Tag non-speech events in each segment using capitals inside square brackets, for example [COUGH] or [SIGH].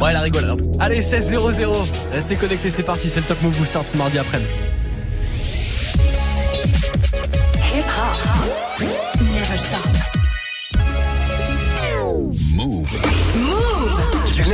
Ouais, la rigole alors. Allez, 16-0-0. Restez connectés, c'est parti, c'est le Top Move Booster ce mardi après-midi. Hip hop. Never stop.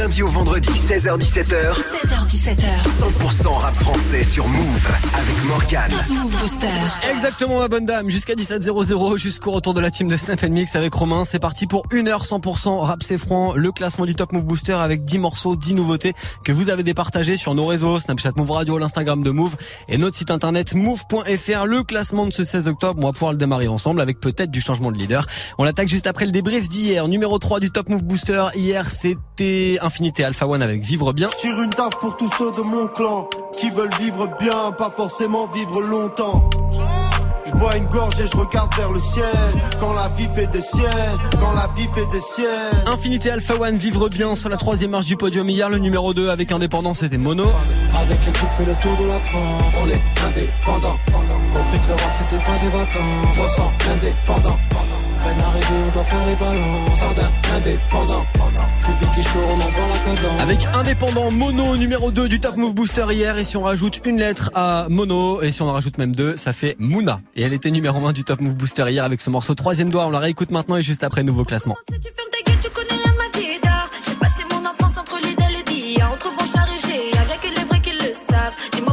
Lundi au vendredi, 16h-17h, 16h17h. 100% rap français sur Move avec Morgane. Top Move Booster. Exactement ma bonne dame, jusqu'à 17h00 jusqu'au retour de la team de Snap Mix avec Romain. C'est parti pour 1h 100% rap c'est franc, le classement du Top Move Booster avec 10 morceaux, 10 nouveautés que vous avez départagées sur nos réseaux, Snapchat Move Radio, l'Instagram de Move et notre site internet move.fr. Le classement de ce 16 octobre, on va pouvoir le démarrer ensemble avec peut-être du changement de leader. On l'attaque juste après le débrief d'hier, numéro 3 du Top Move Booster. Hier c'était Infinité Alpha One avec Vivre Bien. Je tire une taf pour tous ceux de mon clan qui veulent vivre bien, pas forcément vivre longtemps. Je bois une gorge et je regarde vers le ciel. Quand la vie fait des siennes, quand la vie fait des siennes. Infinité Alpha One, Vivre Bien sur la troisième marche du podium hier, le numéro 2 avec Indépendance c'était Mono. Avec l'équipe fait le tour de la France. On est indépendants. Compris que le rap c'était pas des vacances. 300 indépendants. Peine arrivée, on doit faire les balances. Jardin indépendant. Public et chaud, on envoie la cadence. Avec Indépendant Mono numéro 2 du Top Move Booster hier et si on rajoute une lettre à Mono et si on en rajoute même deux ça fait Mouna et elle était numéro 1 du Top Move Booster hier avec ce morceau troisième doigt on la réécoute maintenant et juste après nouveau classement Si tu fermes ta gueule, tu connais rien de ma vie d'art. J'ai passé mon enfance entre et. Entre et G, y'a que les vrais qui le savent.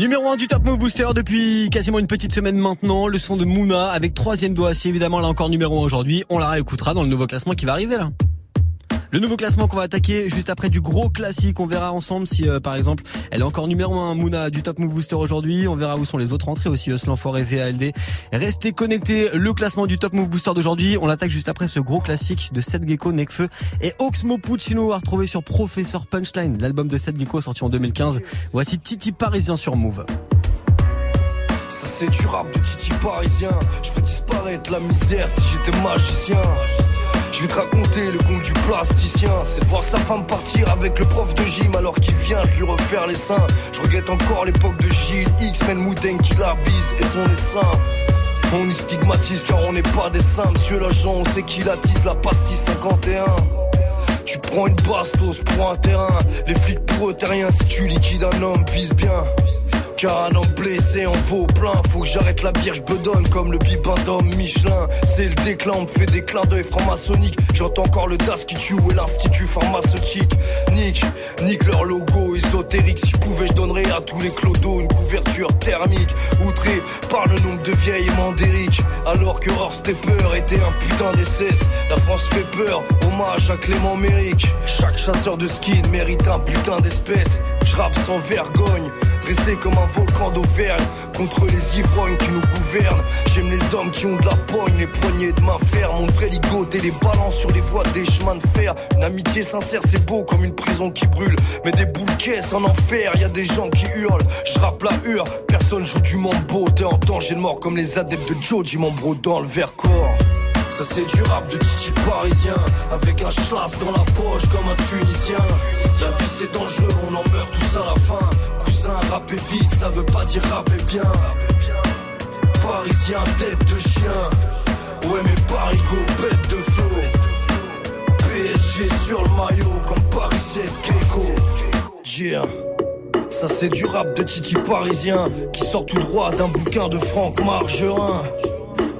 Numéro 1 du Top Move Booster depuis quasiment une petite semaine maintenant, le son de Mouna avec troisième doigt, si évidemment là encore numéro 1 aujourd'hui, on la réécoutera dans le nouveau classement qui va arriver là. Le nouveau classement qu'on va attaquer juste après du gros classique. On verra ensemble si, euh, par exemple, elle est encore numéro 1 Mouna du Top Move Booster aujourd'hui. On verra où sont les autres entrées aussi, Eus l'Enfoiré, VALD. Restez connectés. Le classement du Top Move Booster d'aujourd'hui. On l'attaque juste après ce gros classique de Seth Gecko, Nekfeu et Oxmo Puccino à retrouver sur Professeur Punchline, l'album de Seth Gecko sorti en 2015. Voici Titi Parisien sur Move. Ça c'est du rap de Titi parisien. Je fais disparaître la misère si j'étais magicien. Je vais te raconter le conte du plasticien. C'est de voir sa femme partir avec le prof de gym alors qu'il vient de lui refaire les seins. Je regrette encore l'époque de Gilles, X-Men Mouden qui la bise et son essaim. On y stigmatise car on n'est pas des saints. Monsieur l'agent, on sait qu'il attise la pastille 51. Tu prends une bastos pour un terrain. Les flics pour eux, t'es rien si tu liquides un homme, vise bien. Car un blessé en vaut plein. Faut que j'arrête la bière, je bedonne comme le bibin d'homme Michelin. C'est le déclin, on me fait des clins d'œil franc-maçonnique. J'entends encore le DAS qui tue ou l'institut pharmaceutique. Nick, nique leur logo à tous les clodos une couverture thermique. Outré par le nombre de vieilles mandériques. Alors que Horst Stepper était un putain d'essai. La France fait peur, hommage à Clément Méric. Chaque chasseur de skin mérite un putain d'espèce. Je sans vergogne comme un volcan d'Auvergne contre les ivrognes qui nous gouvernent. J'aime les hommes qui ont de la poigne, les poignées de main ferme. Mon vrai ligoté les balances sur les voies des chemins de fer. Une amitié sincère, c'est beau comme une prison qui brûle. Mais des boules caisses en enfer, y a des gens qui hurlent. Je rappe la hure, personne joue du mambo. T'es en danger de mort comme les adeptes de Joji Mambro dans le verre corps. Ça c'est du rap de titi parisien Avec un schlass dans la poche comme un tunisien La vie c'est dangereux, on en meurt tous à la fin Cousin, rapper vite, ça veut pas dire rapper bien. Parisien, tête de chien. Ouais mais Parigo, bête de flot PSG sur le maillot comme Paris 7 Keiko. Yeah. Ça c'est du rap de Titi parisien qui sort tout droit d'un bouquin de Franck Margerin.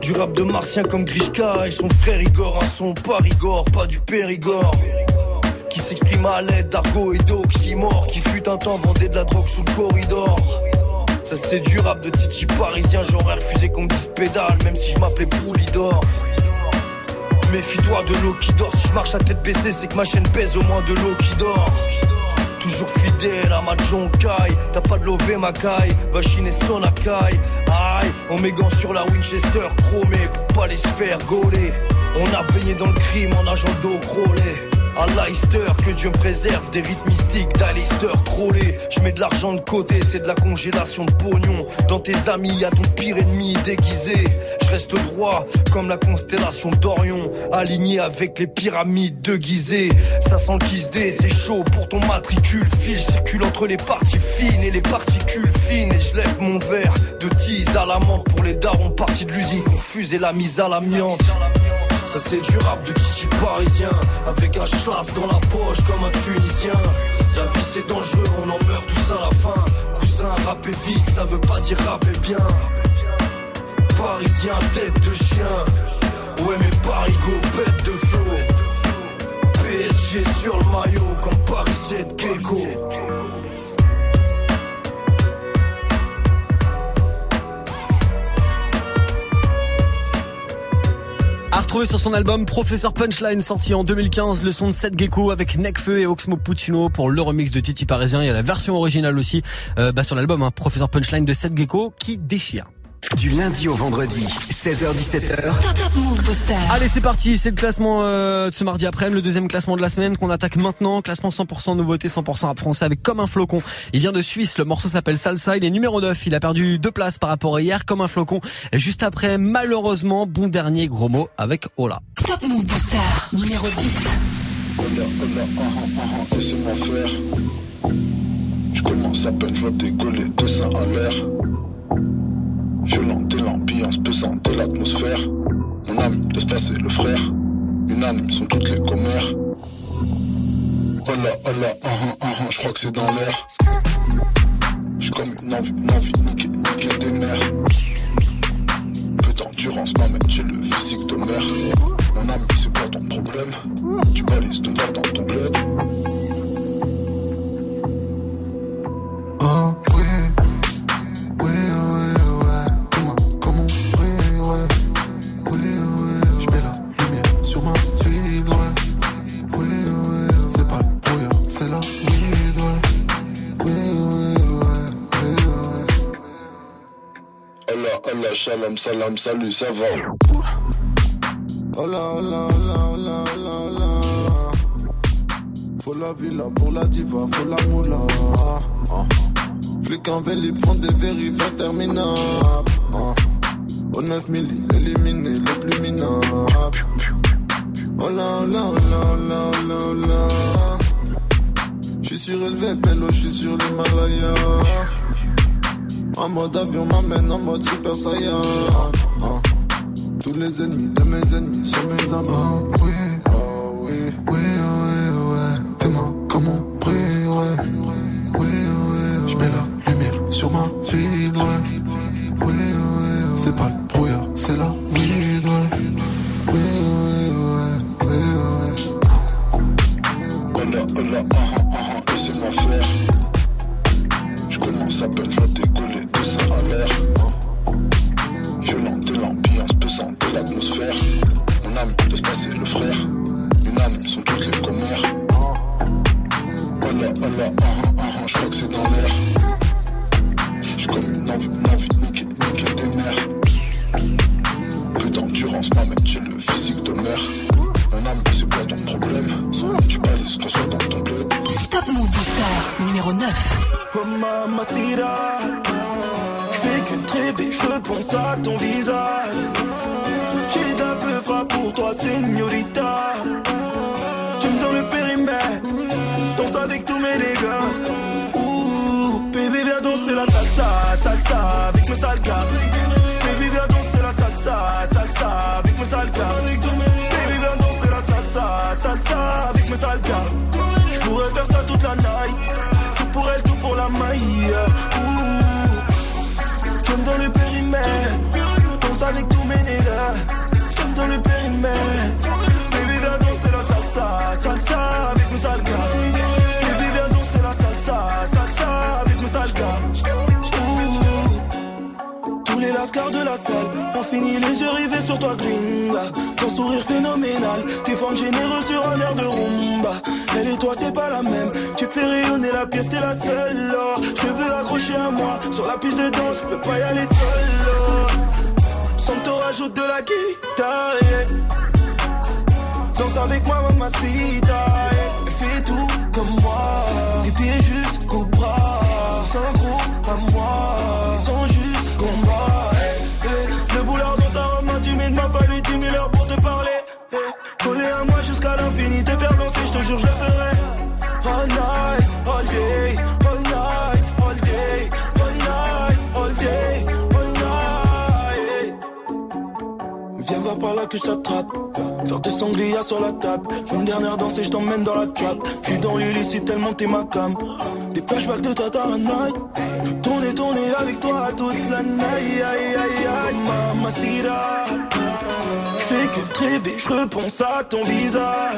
Du rap de martien comme Grishka et son frère Igor, un son pas rigor, pas du Périgord. Qui s'exprime à l'aide d'argot et d'oxymore, qui fut un temps vendait de la drogue sous le corridor. Ça c'est du rap de Titi parisien, j'aurais refusé qu'on me dise pédale, même si je m'appelais Poulidor. Méfie-toi de l'eau qui dort, si je marche à tête baissée, c'est que ma chaîne pèse au moins de l'eau qui dort. Toujours fidèle à ma Jonkai T'as pas de lové ma caille Va chiner son akai Aïe En mégan sur la Winchester Chromé pour pas les faire gauler On a baigné dans le crime en agent d'eau crôlée à Leicester, que Dieu me préserve des rites mystiques d'Alister Crowley. Je mets de l'argent de côté, c'est de la congélation de pognon. Dans tes amis, y a ton pire ennemi déguisé. Je reste droit comme la constellation d'Orion, aligné avec les pyramides de Gizeh. Ça sent le c'est chaud pour ton matricule. Fil circule entre les parties fines et les particules fines. Et je lève mon verre de tease à la menthe pour les darons partis de l'usine confuse et la mise à l'amiante. Ça c'est du rap de Titi parisien. Avec un schlass dans la poche comme un tunisien. La vie c'est dangereux, on en meurt tous à la fin. Cousin, rapper vite, ça veut pas dire rapper bien. Parisien, tête de chien. Ouais mais Parigo, bête de flot PSG sur le maillot comme Paris 7 Keiko À retrouver sur son album Professeur Punchline sorti en 2015, le son de Seth Gecko avec Necfeu et Oxmo Puccino pour le remix de Titi Parisien. Il y a la version originale aussi euh, bah, sur l'album hein, Professeur Punchline de Seth Gecko qui déchire. Du lundi au vendredi, 16h17h. Top Top Move Booster. Allez c'est parti, c'est le classement euh, de ce mardi après, le deuxième classement de la semaine qu'on attaque maintenant, classement 100% nouveauté, 100% rap français avec comme un flocon. Il vient de Suisse, le morceau s'appelle Salsa, il est numéro 9, il a perdu deux places par rapport à hier comme un flocon. Et juste après, malheureusement, bon dernier gros mot avec Ola. Top Move Booster. Numéro 10. Hola, hola, ah, ah, ah, laissez-moi faire. Je commence à peine, je vois décoller seins en l'air. Violente et l'ambiance pesante et l'atmosphère. Mon âme laisse passer le frère. Unanimes sont toutes les commères. Hola, ah, ah, ah, ah, je crois que c'est dans l'air. J'suis comme une envie, une envie, niquer, niquer des mères. Peu d'endurance m'amène j'ai le physique de mère. Mon ami, c'est quoi ton problème? Tu balises ton verre dans ton bled. Oh Hola, shalom, salam, salut, ça va Hola, hola, hola, hola, hola, hola. Faut la villa pour la diva, faut la moula. Ah. Flics en vélib font des vérifs interminables. Ah. Au 9 milli, éliminé le plus minable. Hola, hola, hola, hola, hola, hola. J'suis surélevé, pélo, j'suis sur l'Himalaya. En mode avion m'amène en mode super saiyan. Ah. Tous les ennemis de mes ennemis sont mes. Oh oui, oh oui, oui, oui, ouais. T'es moi comme on brille, ouais. Oui, oui, je mets la lumière sur ma ville, la salle ont fini les yeux rivés sur toi, gringa. Ton sourire phénoménal, tes formes généreuses sur un air de rumba. Elle et toi, c'est pas la même. Tu fais rayonner la pièce, t'es la seule. oh. Je te veux accrocher à moi. Sur la piste de danse, je peux pas y aller seul. oh. Santo rajoute de la guitare. Danse avec moi, mamacita. yeah. Fais tout comme moi. Tes pieds jusqu'au bras. Danser, je te jure, je ferai. All night, all day, all night, all day, all night, all day, all night. Viens voir par là que je t'attrape. Faire des sangliers sur la table. Je une dernière danse et je t'emmène dans la trap. Je suis dans l'illicite tellement t'es ma cam. Des flashbacks de toi dans la night. Je tourner, tourner avec toi toute la night. Aïe, aïe, aïe, mamacita. Je fais que te rêver, je repense à ton visage.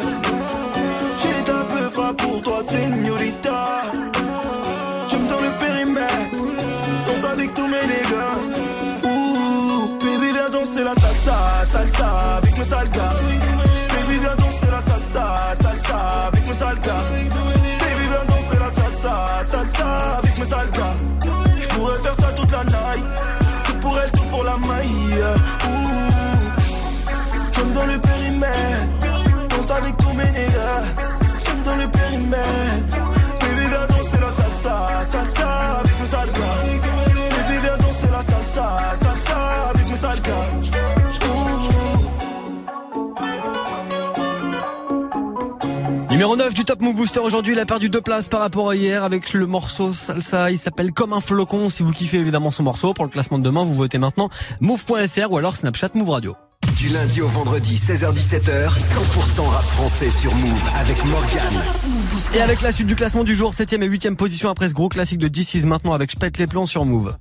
Frappe pour toi, señorita. Je me donne le périmètre. Danse avec tous mes dégâts. Baby, viens danser la salsa, salsa avec mes sales gars. Baby, viens danser la salsa, salsa avec mes sales gars. Baby, viens danser la salsa, salsa avec mes sales gars. Je pourrais faire ça toute la night. Tout pour elle, tout pour la maille. Ouh, tu me donnes le périmètre. Danse avec tous mes nègres. Numéro 9 du Top Move Booster aujourd'hui, il a perdu deux places par rapport à hier avec le morceau Salsa. Il s'appelle Comme un flocon. Si vous kiffez évidemment son morceau, pour le classement de demain, vous votez maintenant move.fr ou alors Snapchat Move Radio. Du lundi au vendredi, 16h-17h, 100% rap français sur Move avec Morgan. Et avec la suite du classement du jour, 7ème et 8ème position après ce gros classique de DC's maintenant avec Je les plombs sur Move.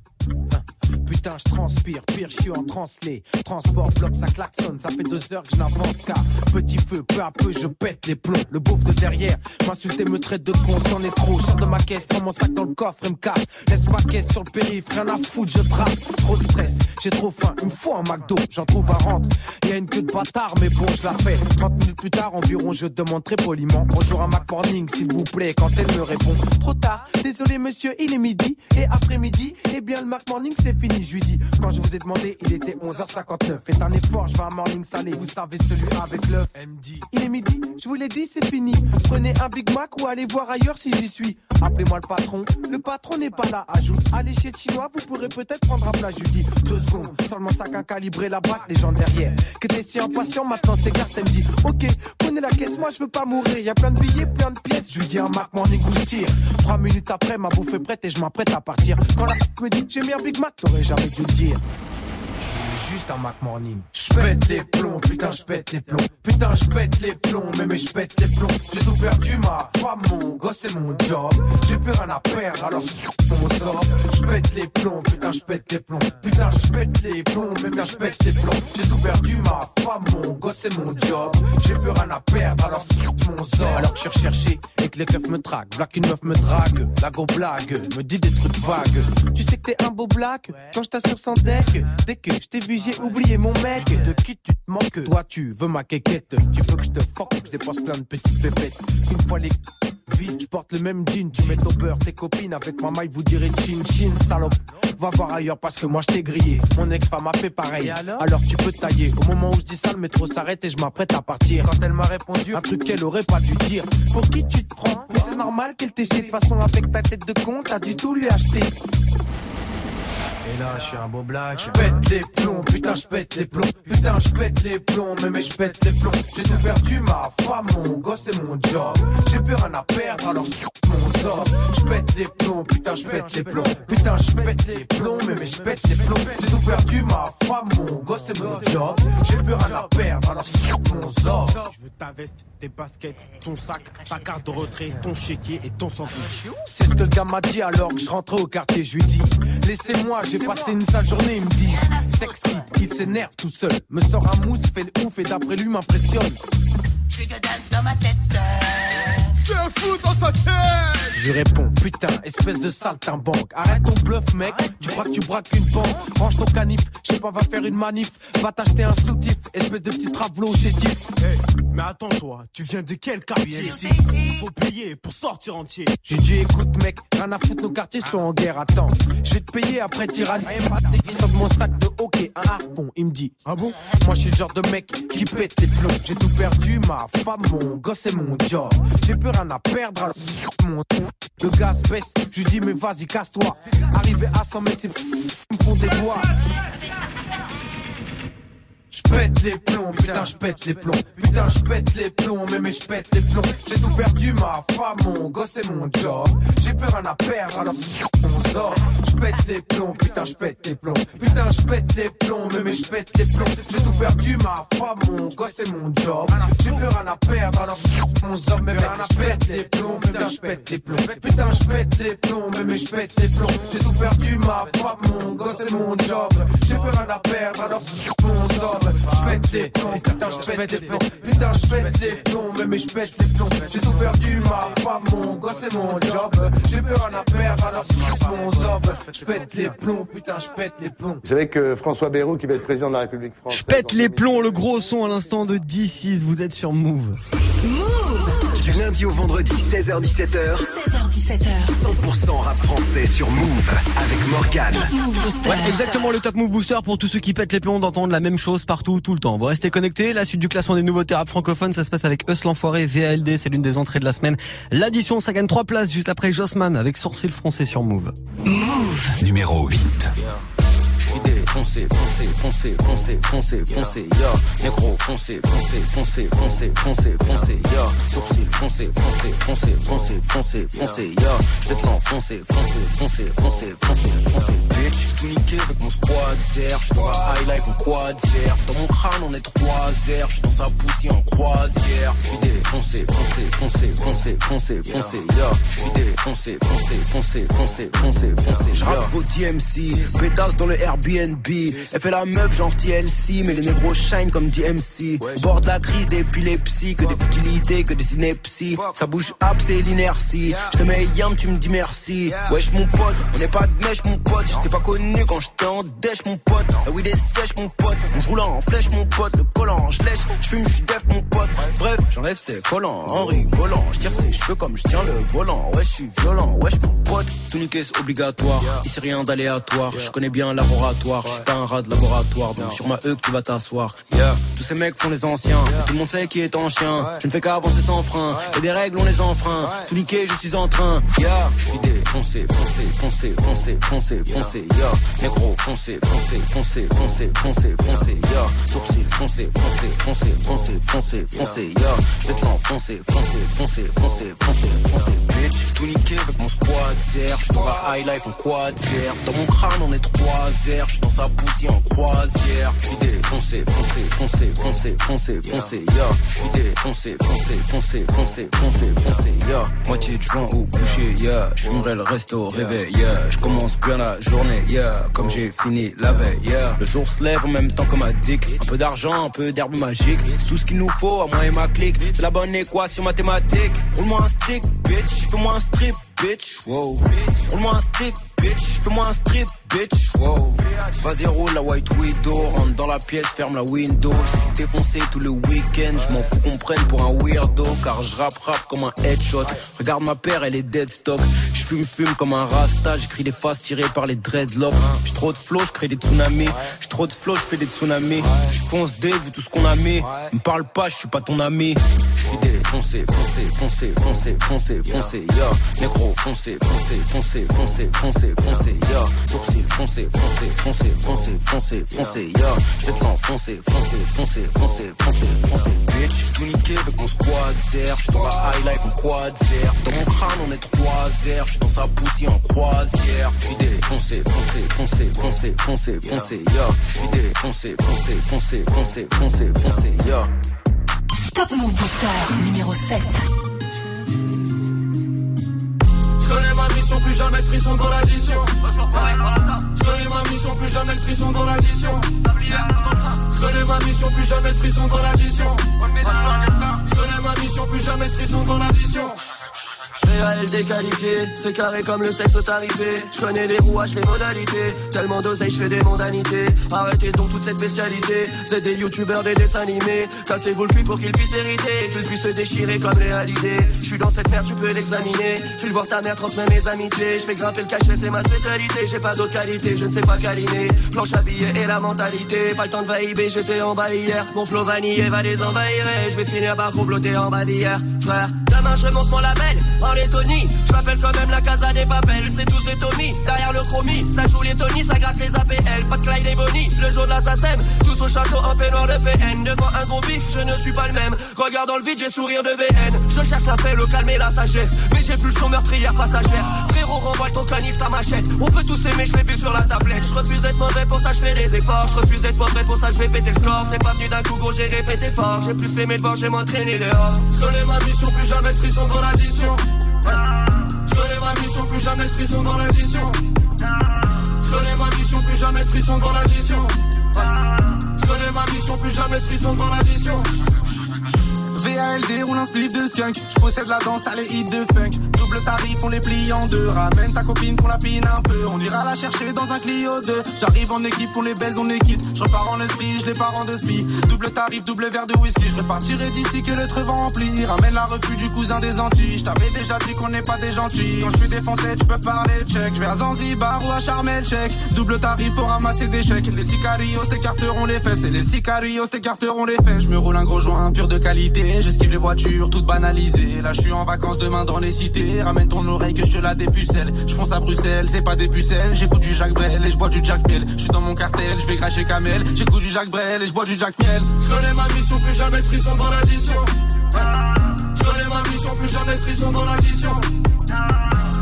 Putain, je transpire, pire, je suis en translé. Transport, bloc, ça klaxonne, ça fait deux heures que je n'avance car petit feu, peu à peu, je pète les plombs. Le beauf de derrière m'insulte et me traite de con, c'en est trop. Sors de ma caisse, prends mon sac dans le coffre et me casse. Laisse ma caisse sur le périph', rien à foutre, je trace. Trop de stress, j'ai trop faim, me faut un McDo, j'en trouve à rente. Y a une queue de bâtard, mais bon, je la fais. 30 minutes plus tard, environ, je demande très poliment. Bonjour à Mac Morning, s'il vous plaît, quand elle me répond. Trop tard, désolé monsieur, il est midi. Et après-midi, eh bien le Mac Morning, c'est fini, je lui dis. Quand je vous ai demandé, il était 11h59. Faites un effort, je vais à Morning Salé. Vous savez, celui avec l'œuf. MD. Il est midi, je vous l'ai dit, c'est fini. Prenez un Big Mac ou allez voir ailleurs si j'y suis. Appelez-moi le patron. Le patron n'est pas là, ajoute. Allez chez le chinois, vous pourrez peut-être prendre un plat. Je lui dis, deux secondes, seulement sac à calibrer la batte, les gens derrière. Que t'es si impatient, maintenant c'est carte, elle me dit, ok, prenez la caisse, moi je veux pas mourir. Y a plein de billets, plein de pièces. Je lui dis un Mac Morning je tire. Trois minutes après, ma bouffe est prête et je m'apprête à partir. Quand la me dit, j'ai mis un Big Mac, t'aurais jamais dû le dire. Juste un Mac Morning. J'pète les plombs, putain, j'pète les plombs. Putain, j'pète les plombs, mais mais j'pète les plombs. J'ai tout perdu, ma femme, mon gosse et mon job. J'ai plus rien à perdre, alors on sort. J'pète les plombs, putain, j'pète les plombs. Putain, j'pète les plombs, mais bien j'pète les plombs. J'ai tout perdu, ma femme, mon gosse et mon job. J'ai plus rien à perdre, alors mon sort. Alors que je recherché et que les keufs me traquent. Black une meuf me drague, la go blague, me dit des trucs vagues. Tu sais que t'es un beau black quand je t'assure sans deck. Dès que je j'ai oublié mon mec. De qui tu te manques? Toi, tu veux ma quéquette. Tu veux que je te fuck, je dépense plein de petites pépettes. Une fois les vite, je porte le même jean. Tu mets au beurre tes copines avec ma maille, vous direz chin chin, salope. Va voir ailleurs parce que moi je t'ai grillé. Mon ex-femme a fait pareil. Alors, tu peux tailler. Au moment où je dis ça, le métro s'arrête et je m'apprête à partir. Quand elle m'a répondu un truc qu'elle aurait pas dû dire. Pour qui tu te prends? Mais c'est normal qu'elle t'ait De toute façon, avec ta tête de con, t'as dû tout lui acheter. Et là, je suis un beau black. Je pète les plombs, putain, je pète les plombs. Putain, je pète les plombs, mais mais je pète les plombs. J'ai tout perdu, ma femme, mon gosse et mon job. J'ai plus rien à perdre, alors mon sort. Je pète les plombs, putain, je pète les plombs. Putain, je pète les plombs, mais mais je pète les plombs. J'ai tout perdu, ma femme, mon gosse et mon job. J'ai plus rien à perdre, alors mon sort. Je veux ta veste, tes baskets, ton sac, ta carte de retrait, ton chéquier et ton sandwich. C'est ce que le gars m'a dit alors que je rentrais au quartier. Je lui dis, laissez-moi, j'ai passé une sale journée. Il me dit, sexy, il s'énerve tout seul. Me sort un mousse, fait le ouf et d'après lui m'impressionne. J'ai que dalle dans ma tête. C'est fou dans sa tête Je lui réponds, putain, espèce de saltimbanque. Arrête ton bluff, mec. Tu crois que tu braques une banque? Range ton canif, je sais pas, va faire une manif. Va t'acheter un soutif, espèce de petit travelo chétif. Hey, mais attends toi, tu viens de quel quartier ici? Faut payer pour sortir entier. J'ai dit, écoute, mec, rien à foutre, nos quartiers sont en guerre. Attends, je vais te payer après tirage. Il sort de mon sac de hockey, un harpon. Il me dit, Ah bon? Moi je suis le genre de mec qui pète les plombs. J'ai tout perdu, ma femme, mon gosse et mon job. J'ai plus à perdre, mon Le gaz baisse, je dis mais vas-y casse-toi. Arrivé à 100 mètres, c'est me font des doigts. J'pète les plombs, putain j'pète les plombs Putain j'pète les plombs, mais mais j'pète les plombs J'ai tout perdu, ma femme, mon gosse et mon job J'ai plus rien à perdre, alors on sort J'pète les plombs, putain j'pète les plombs Putain j'pète les plombs, mais mais j'pète les plombs J'ai tout perdu, ma femme, mon gosse et mon job J'ai plus rien à perdre, alors mon zob Mais j'pète les plombs, putain j'pète les plombs Putain j'pète les plombs, mais mais j'pète les plombs J'ai tout perdu, ma femme, mon gosse et mon job J'ai plus rien à perdre, alors zob J'pète les plombs, putain j'pète les plombs. Putain j'pète les plombs, mais mais j'pète les plombs. J'ai tout perdu, ma femme, mon gosse et mon job. J'ai rien à perdre, alors mon zob. J'pète les plombs, putain j'pète les plombs. Vous savez que François Bayrou, qui va être président de la République française. Je pète les 2000, plombs, le gros son à l'instant de D6, vous êtes sur Move. Du lundi au vendredi, 16h17h, 16h17h. 100% rap français sur Move avec. Move Booster. Ouais, exactement le Top Move Booster pour tous ceux qui pètent les plombs d'entendre la même chose partout, tout le temps. Vous restez connectés, la suite du classement des nouveautés rap francophones, ça se passe avec Eus l'Enfoiré, VALD, c'est l'une des entrées de la semaine. L'addition, ça gagne 3 places juste après Jossman avec Sourcil Français sur Move. Numéro 8. Je suis défoncé, foncé, foncé, foncé, foncé, foncé, ya. Négro, foncé, foncé, foncé, foncé, foncé, foncé, ya. Sourcil, foncé, foncé, foncé, foncé, foncé, foncé, ya. Je vais te l'enfoncer, foncé, foncé, foncé, foncé, foncé, bitch. J'suis tout niqué avec mon squad zer. J'suis dans la high life en quad zer. Dans mon crâne, on est trois airs. J'suis dans sa poussière en croisière. J'suis défoncé, foncé, foncé, foncé, foncé, foncé, ya. J'suis défoncé, foncé, foncé, foncé, foncé, foncé, J'rappe vos DMC, pétasse dans le Airbnb. Elle fait la meuf genre TLC, mais les négros shine comme DMC. Bord de la crise d'épilepsie, que des futilités, que des inepties. Ça bouge up, c'est l'inertie. Je te mets yam, tu me dis merci. Wesh mon pote, on n'est pas de mèche mon pote. J'étais pas connu quand j'étais en dèche mon pote. La weed est sèche mon pote. On roule en flèche mon pote. Le collant, je lèche. Je fume, je suis def mon pote. Bref, j'enlève ses collants en rigolant. Je tire ses cheveux comme je tiens le volant. Ouais, je suis violent. Wesh mon pote. Tout niquer c'est obligatoire. Ici rien d'aléatoire. Je connais bien laboratoire. Je suis pas un rat de laboratoire. Donc sur ma E que tu vas t'asseoir. Yeah. Tous ces mecs font les anciens. Tout le monde sait qui est en chien. Je ne fais qu'avancer sans frein. Et des règles on les enfreint. Tout niquer je suis en train. Yeah. Je suis défoncé, foncé, foncé, foncé, foncé, foncé. Yeah. Négro, foncé, foncé, foncé, foncé, foncé, foncé. Yeah. Sourcil, foncé, foncé, foncé, foncé, foncé, foncé. Yeah. Je vais te l'enfoncer, foncé, foncé, foncé, foncé, foncé, bitch. Tout niqué avec mon squad zer. J'suis dans la high life en quad. Dans mon crâne on est trois airs. J'suis dans sa sa poussée en croisière. J'suis défoncé, foncé, foncé, foncé, foncé, foncé, ya. J'suis défoncé, foncé, foncé, foncé, foncé, foncé, ya. Moitié de joint au coucher, ya. J'fumerai le resto au réveil, ya. J'commence bien la journée, ya. Comme j'ai fini la veille, ya. Le jour se lève en même temps que ma dick. Un peu d'argent, un peu d'herbe magique. C'est tout ce qu'il nous faut à moi et ma clique. C'est la bonne équation mathématique. Roule-moi un stick, bitch. Fais-moi un strip, bitch. Wow. Roule-moi un stick, bitch. Fais-moi un strip, bitch. Wow. Vas-y, roule la white widow. Rentre dans la pièce, ferme la window. J'suis défoncé tout le week-end. J'm'en fous qu'on prenne pour un weirdo. Car je rap comme un headshot. Regarde ma paire, elle est dead stock. J'fume fume comme un rasta. J'écris des faces tirées par les dreadlocks. J'ai trop de flow, j'crée des tsunamis. J'ai trop de flow, j'fais des tsunamis. J'fonce des, vu tout ce qu'on a mis. Me parle pas, j'suis pas ton ami. J'suis défoncé, foncé, foncé, foncé, foncé, foncé, ya. Négro, foncé, foncé, foncé, foncé, foncé, foncé, ya. Sourcil, foncé, foncé, foncé, foncé, foncé, foncé, ya. J'vais te l'enfoncer, foncé, foncé, foncé, foncé, foncé, bitch. J'suis tout niqué avec mon squad zer. J'suis dans la high life en quad. Dans mon crâne, on est trois airs. J'suis dans sa poussée en croisière. J'suis défoncé, foncé, foncé, foncé, foncé, foncé, ya. J'suis défoncé, foncé, foncé, foncé, foncé, foncé, ya. Top Move Booster numéro 7. Plus jamais frisson dans l'addition. J'connais ma mission, plus jamais dans l'addition. J'connais ma mission, plus jamais dans l'addition. J'connais ma mission, plus jamais dans l'addition. Réel déqualifié, c'est carré comme le sexe tarifé. Je connais les rouages, les modalités. Tellement d'oseille, je fais des mondanités. Arrêtez donc toute cette bestialité. C'est des youtubeurs, des dessins animés. Cassez-vous le cul pour qu'ils puissent hériter. Qu'ils puissent se déchirer comme réalité. Je suis dans cette merde, tu peux l'examiner. File voir ta mère, transmets mes amitiés. Je fais grimper le cachet, c'est ma spécialité. J'ai pas d'autre qualité, je ne sais pas câliner. Planche à billets et la mentalité. Pas le temps de vaïber, j'étais en bas hier. Mon flow vanillé va les envahir. Et je vais finir par comploter en bas d'hier. Frère, demain je monte mon label. En Lettonie, je m'appelle quand même la casa des papels. C'est tous des Tommy, derrière le chromie. Ça joue les Tony, ça gratte les APL. Pas de Clyde et Bonnie, le jour de l'assassin. Tous au château en peignoir de PN. Devant un gros bif, je ne suis pas le même. Regarde dans le vide, j'ai sourire de BN. Je cherche la paix, le calme et la sagesse. Mais j'ai son meurtrière passagère. Frérot, renvoie ton canif, ta machette. On peut tous aimer, je vu sur la tablette. Je refuse d'être mauvais, pour ça je fais des efforts. Je refuse d'être mauvais, pour ça je vais péter score. C'est pas venu d'un coup, gros, j'ai répété fort. J'ai plus fait mes devoirs, j'ai m'entraîné dehors. J'connais ma mission, plus jamais de frisson dans l'addition. J'connais ma mission, plus jamais de frisson dans l'addition. J'connais ma mission, plus jamais de frisson dans l'addition. J'connais ma mission, plus jamais de frisson dans l'addition. VALD un spliff de skunk. Je possède la danse, t'as les hits de funk. Double tarif, on les plie en deux. Ramène ta copine qu'on la pine un peu. On ira la chercher dans un Clio 2. J'arrive en équipe, on les baise, on les quitte. Je repars en esprit, je les pars en de spi. Double tarif, double verre de whisky. Je repartirai d'ici que le treu va. Ramène la repu du cousin des Antilles. Je t'avais déjà dit qu'on n'est pas des gentils. Quand je suis défoncé, tu peux parler tchèque. Je vais à Zanzibar ou à Sharm Sheikh. Double tarif, faut ramasser des chèques. Les sicarios t'écarteront les fesses. Et les sicarios t'écarteront les fesses. Je me roule un gros joint pur de qualité. J'esquive les voitures, toutes banalisées. Là, je suis en vacances demain dans les cités. Ramène ton oreille que je te la dépucelle. Je fonce à Bruxelles, c'est pas des pucelles. J'écoute du Jacques Brel et je bois du Jack Miel. Je suis dans mon cartel, je vais cracher Kamel. J'écoute du Jacques Brel et je bois du Jack Miel. J'connais ma mission, plus jamais de frisson dans l'addition. J'connais ma mission, plus jamais de frisson dans l'addition.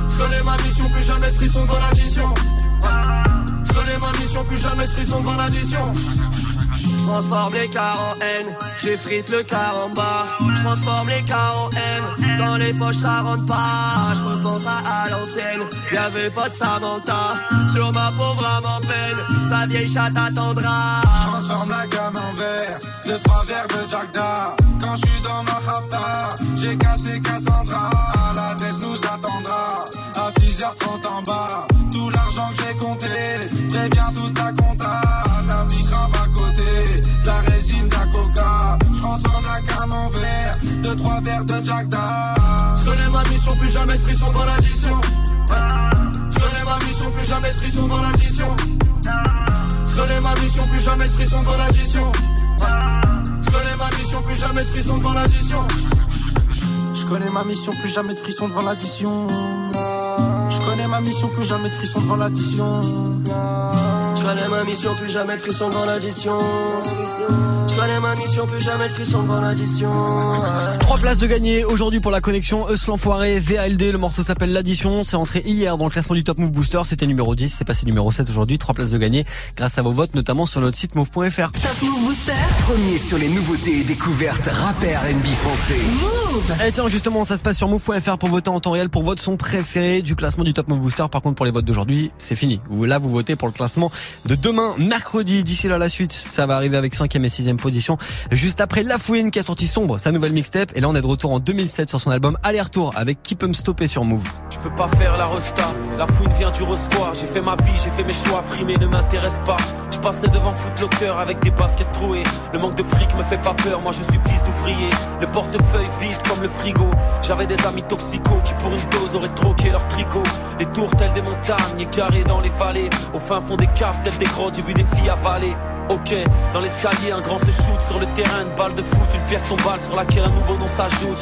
J'connais ma mission, plus jamais de frisson dans l'addition. J'connais ma mission, plus jamais de frisson dans l'addition. Transforme les cars en haine, j'effrite le car en bar. Je transforme les cars en M, dans les poches ça rentre pas. Je repense à, à l'ancienne, y'avait pas de Samantha. Sur ma pauvre âme en peine, sa vieille chatte attendra. Je transforme la gamme en verre, deux trois verres de Jack Da. Quand je suis dans ma rapta, j'ai cassé Cassandra. La dette nous attendra, à 6h30 en bas. Tout l'argent que j'ai compté, préviens toute la deux trois verres de Jack Da. J'connais ma mission, plus jamais de frisson dans l'addition. J'connais ma mission, plus jamais de frisson dans l'addition. J'connais ma mission, plus jamais de frisson dans l'addition. J'connais ma mission, plus jamais de frisson dans l'addition. Je connais ma mission, plus jamais de frisson devant l'addition. Je connais ma mission, plus jamais de frisson devant l'addition. Je connais ma mission, plus jamais de frisson dans l'addition. Je connais ma mission, plus jamais de frisson dans l'addition. Trois places de gagner aujourd'hui pour la connexion Eus l'enfoiré VALD. Le morceau s'appelle l'addition. C'est entré hier dans le classement du Top Move Booster. C'était numéro 10. C'est passé numéro 7 aujourd'hui. Trois places de gagner grâce à vos votes, notamment sur notre site move.fr. Top Move Booster. Premier sur les nouveautés et découvertes rap et R&B français. Move. Et tiens, justement, ça se passe sur move.fr pour voter en temps réel pour votre son préféré du classement du Top Move Booster. Par contre, pour les votes d'aujourd'hui, c'est fini. Vous, là, vous votez pour le classement de demain, mercredi. D'ici là, la suite, ça va arriver avec 5 et 6 position. Juste après La Fouine qui a sorti Sombre, sa nouvelle mixtape. Et là, on est de retour en 2007 sur son album Aller-Retour avec Qui peut me stopper sur Move. Je peux pas faire la resta, la fouine vient du Roscoe J'ai fait ma vie, j'ai fait mes choix, frimer ne m'intéresse pas. Je passais devant Footlocker avec des baskets trouées. Le manque de fric me fait pas peur, moi je suis fils d'ouvrier. Le portefeuille vide comme le frigo. J'avais des amis toxicaux qui pour une dose auraient troqué leur tricot. Des tours telles des montagnes, carrés dans les vallées. Au fin fond des telles des grottes, j'ai vu des filles avaler Ok, dans l'escalier, un grand se shoot sur le terrain, une balle de foot, une pierre tombale sur laquelle un nouveau nom s'ajoute.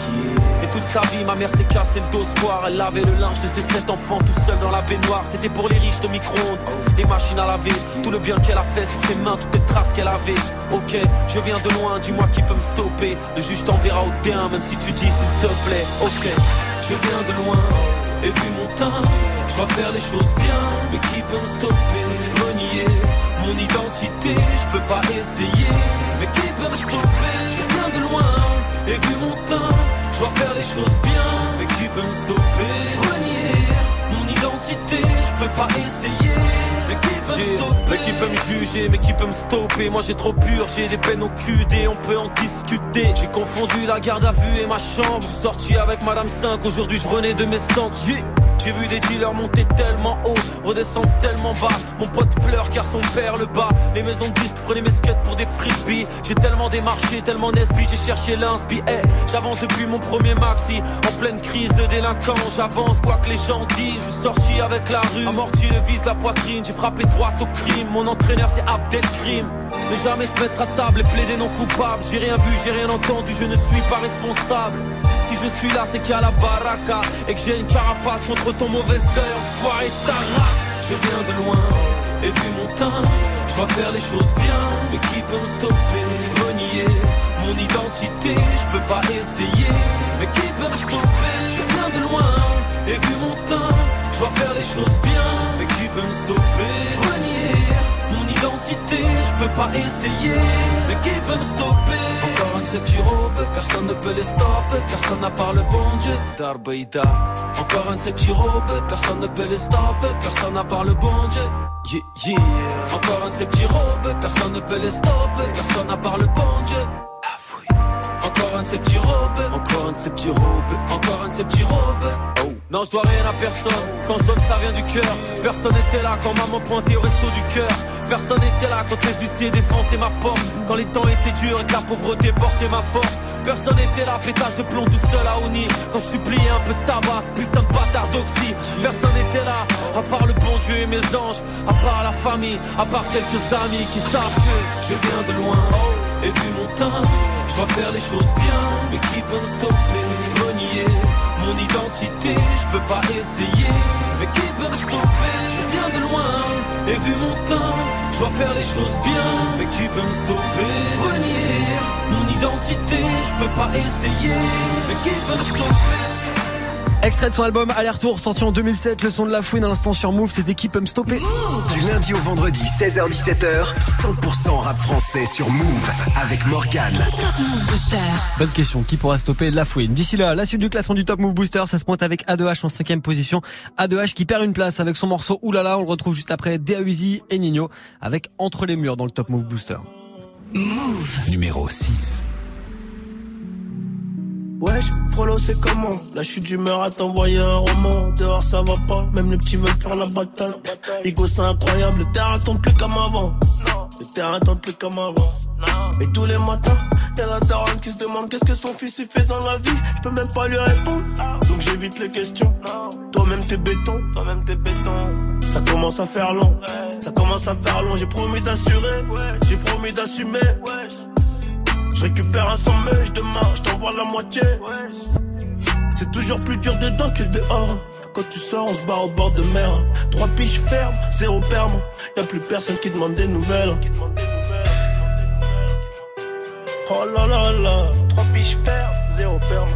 Et toute sa vie, ma mère s'est cassé le dos square. Elle lavait le linge de ses sept enfants tout seul dans la baignoire. C'était pour les riches de micro-ondes, les machines à laver, tout le bien qu'elle a fait sur ses mains, toutes les traces qu'elle avait. Ok, je viens de loin, dis-moi qui peut me stopper. Le juge t'enverra au bien, même si tu dis s'il te plaît. Ok, je viens de loin, et vu mon teint, je dois faire les choses bien, mais qui peut me stopper? Mon identité, je peux pas essayer, mais qui peut me stopper? Je viens de loin, et vu mon teint, je dois faire les choses bien, mais qui peut me stopper? Renier mon identité, je peux pas essayer, mais qui peut me juger, mais qui peut me stopper? Moi j'ai trop pur, j'ai des peines au QD, on peut en discuter J'ai confondu la garde à vue et ma chambre Je suis sorti avec Madame 5, aujourd'hui je renais de mes sentiers j'ai vu des dealers monter tellement haut, redescendre tellement bas. Mon pote pleure car son père le bat. Les maisons de disques prenaient mes skates pour des frisbees. J'ai tellement démarché, tellement nesbi, j'ai cherché l'inspi. Eh, j'avance depuis mon premier maxi. En pleine crise de délinquance, j'avance quoi que les gens disent. Je suis sorti avec la rue, amorti le vise la poitrine. J'ai frappé droite au crime. Mon entraîneur c'est Abdelkrim. Mais jamais se mettre à table et plaider non coupable. J'ai rien vu, j'ai rien entendu, je ne suis pas responsable. Si je suis là, c'est qu'il y a la baraka et que j'ai une carapace contre ton mauvais œil. Enfoiré ta race. Je viens de loin et vu mon teint, je dois faire les choses bien. Mais qui peut me stopper? Renier mon identité, je peux pas essayer. Mais qui peut me stopper? Je viens de loin et vu mon teint, je dois faire les choses bien. Mais qui peut me stopper? Renier mon identité, je peux pas essayer. Mais qui peut me stopper? Encore un de ces petits robes, personne ne peut les stopper. Personne n'a part le bon Dieu. Darbeida. Encore un de ces petits robes, personne ne peut les stopper. Personne n'a part le bon Dieu. Yeah, yeah. Encore un de ces personne ne peut les stopper. Personne n'a part le bon Dieu. Encore un de ces petits robes, encore un de ces petits robes, encore un de ces petits robes. Non, je dois rien à personne. Quand je donne, ça vient du cœur. Personne n'était là quand maman pointait au resto du cœur. Personne n'était là quand les huissiers défonçaient ma porte. Quand les temps étaient durs et que la pauvreté portait ma force. Personne n'était là, pétage de plomb tout seul à Oni. Quand je suppliais un peu de tabac, putain de bâtard d'oxy. Personne n'était là, à part le bon Dieu et mes anges. À part la famille, à part quelques amis qui savent que je viens de loin. Et vu mon teint, je dois faire les choses bien. Mais qui peut me stopper Renier mon identité, je peux pas essayer. Mais qui peut me stopper? Je viens de loin, et vu mon teint, je dois faire les choses bien. Mais qui peut me stopper? Renier mon identité, je peux pas essayer. Mais qui peut me stopper? Extrait de son album Aller-Retour sorti en 2007, le son de la fouine à l'instant sur Move, c'était qui peut me stopper Du lundi au vendredi, 16h-17h, 100% rap français sur Move avec Morgan. Top Move Booster. Bonne question, qui pourra stopper la fouine? D'ici là, la suite du classement du Top Move Booster, ça se pointe avec A2H en cinquième position. A2H qui perd une place avec son morceau Oulala, on le retrouve juste après Deahuzi et Nino avec Entre les murs dans le Top Move Booster. Move. Numéro 6. Wesh, frollo c'est comment La chute d'humeur à t'envoyer un roman. Dehors ça va pas, même les petits veulent faire la bataille. Ego c'est incroyable, le terrain tombe plus comme avant. Le terrain tombe plus comme avant. Et tous les matins, y'a la daronne qui se demande Qu'est-ce que son fils il fait dans la vie. Je peux même pas lui répondre. Donc j'évite les questions. Toi-même t'es béton Toi-même t'es béton. Ça commence à faire long. Ça commence à faire long J'ai promis d'assurer. J'ai promis d'assumer je récupère un sommeil, demain je t'envoie la moitié. C'est toujours plus dur dedans que dehors. Quand tu sors, on se barre au bord de mer. Trois piches fermes, zéro perme. Y a plus personne qui demande des nouvelles. Oh là là là, trois piches fermes, zéro perme.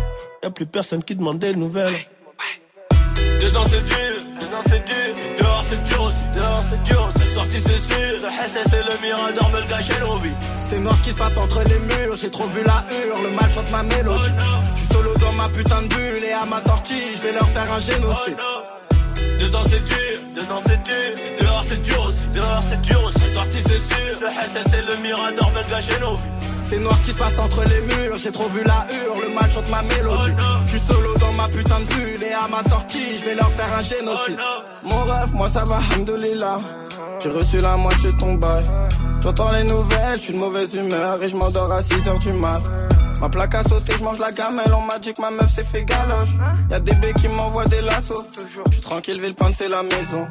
Y a plus personne qui demande des nouvelles. Dedans c'est dur, dedans c'est dur, dehors c'est dur aussi, dehors c'est dur, c'est sorti c'est sûr, le SS et le mirador me le gâchaient nos vies. C'est noir ce qui se passe entre les murs, j'ai trop vu la hurle, le mal chante ma mélodie. Je suis solo dans ma putain de bulle et à ma sortie, je vais leur faire un génocide. Dedans c'est dur, dedans c'est dur, dehors c'est dur aussi, dehors c'est dur aussi, sorti c'est sûr, le SS et le mirador le gâchaient nos vies. C'est noir ce qui se passe entre les murs, j'ai trop vu la hurle, le mal chante ma mélodie. Suis solo dans ma putain de bulle et à ma sortie, je vais leur faire un génocide. Mon rêve, moi ça va, hamdoulilah. J'ai reçu la moitié de ton bail. J'entends les nouvelles, je suis de mauvaise humeur et je m'endors à 6 heures du mat. Ma plaque a sauté, je mange la gamelle, on m'a dit que ma meuf s'est fait galoche. Y'a des bébés qui m'envoient des lassos. Je suis tranquille, ville c'est la maison.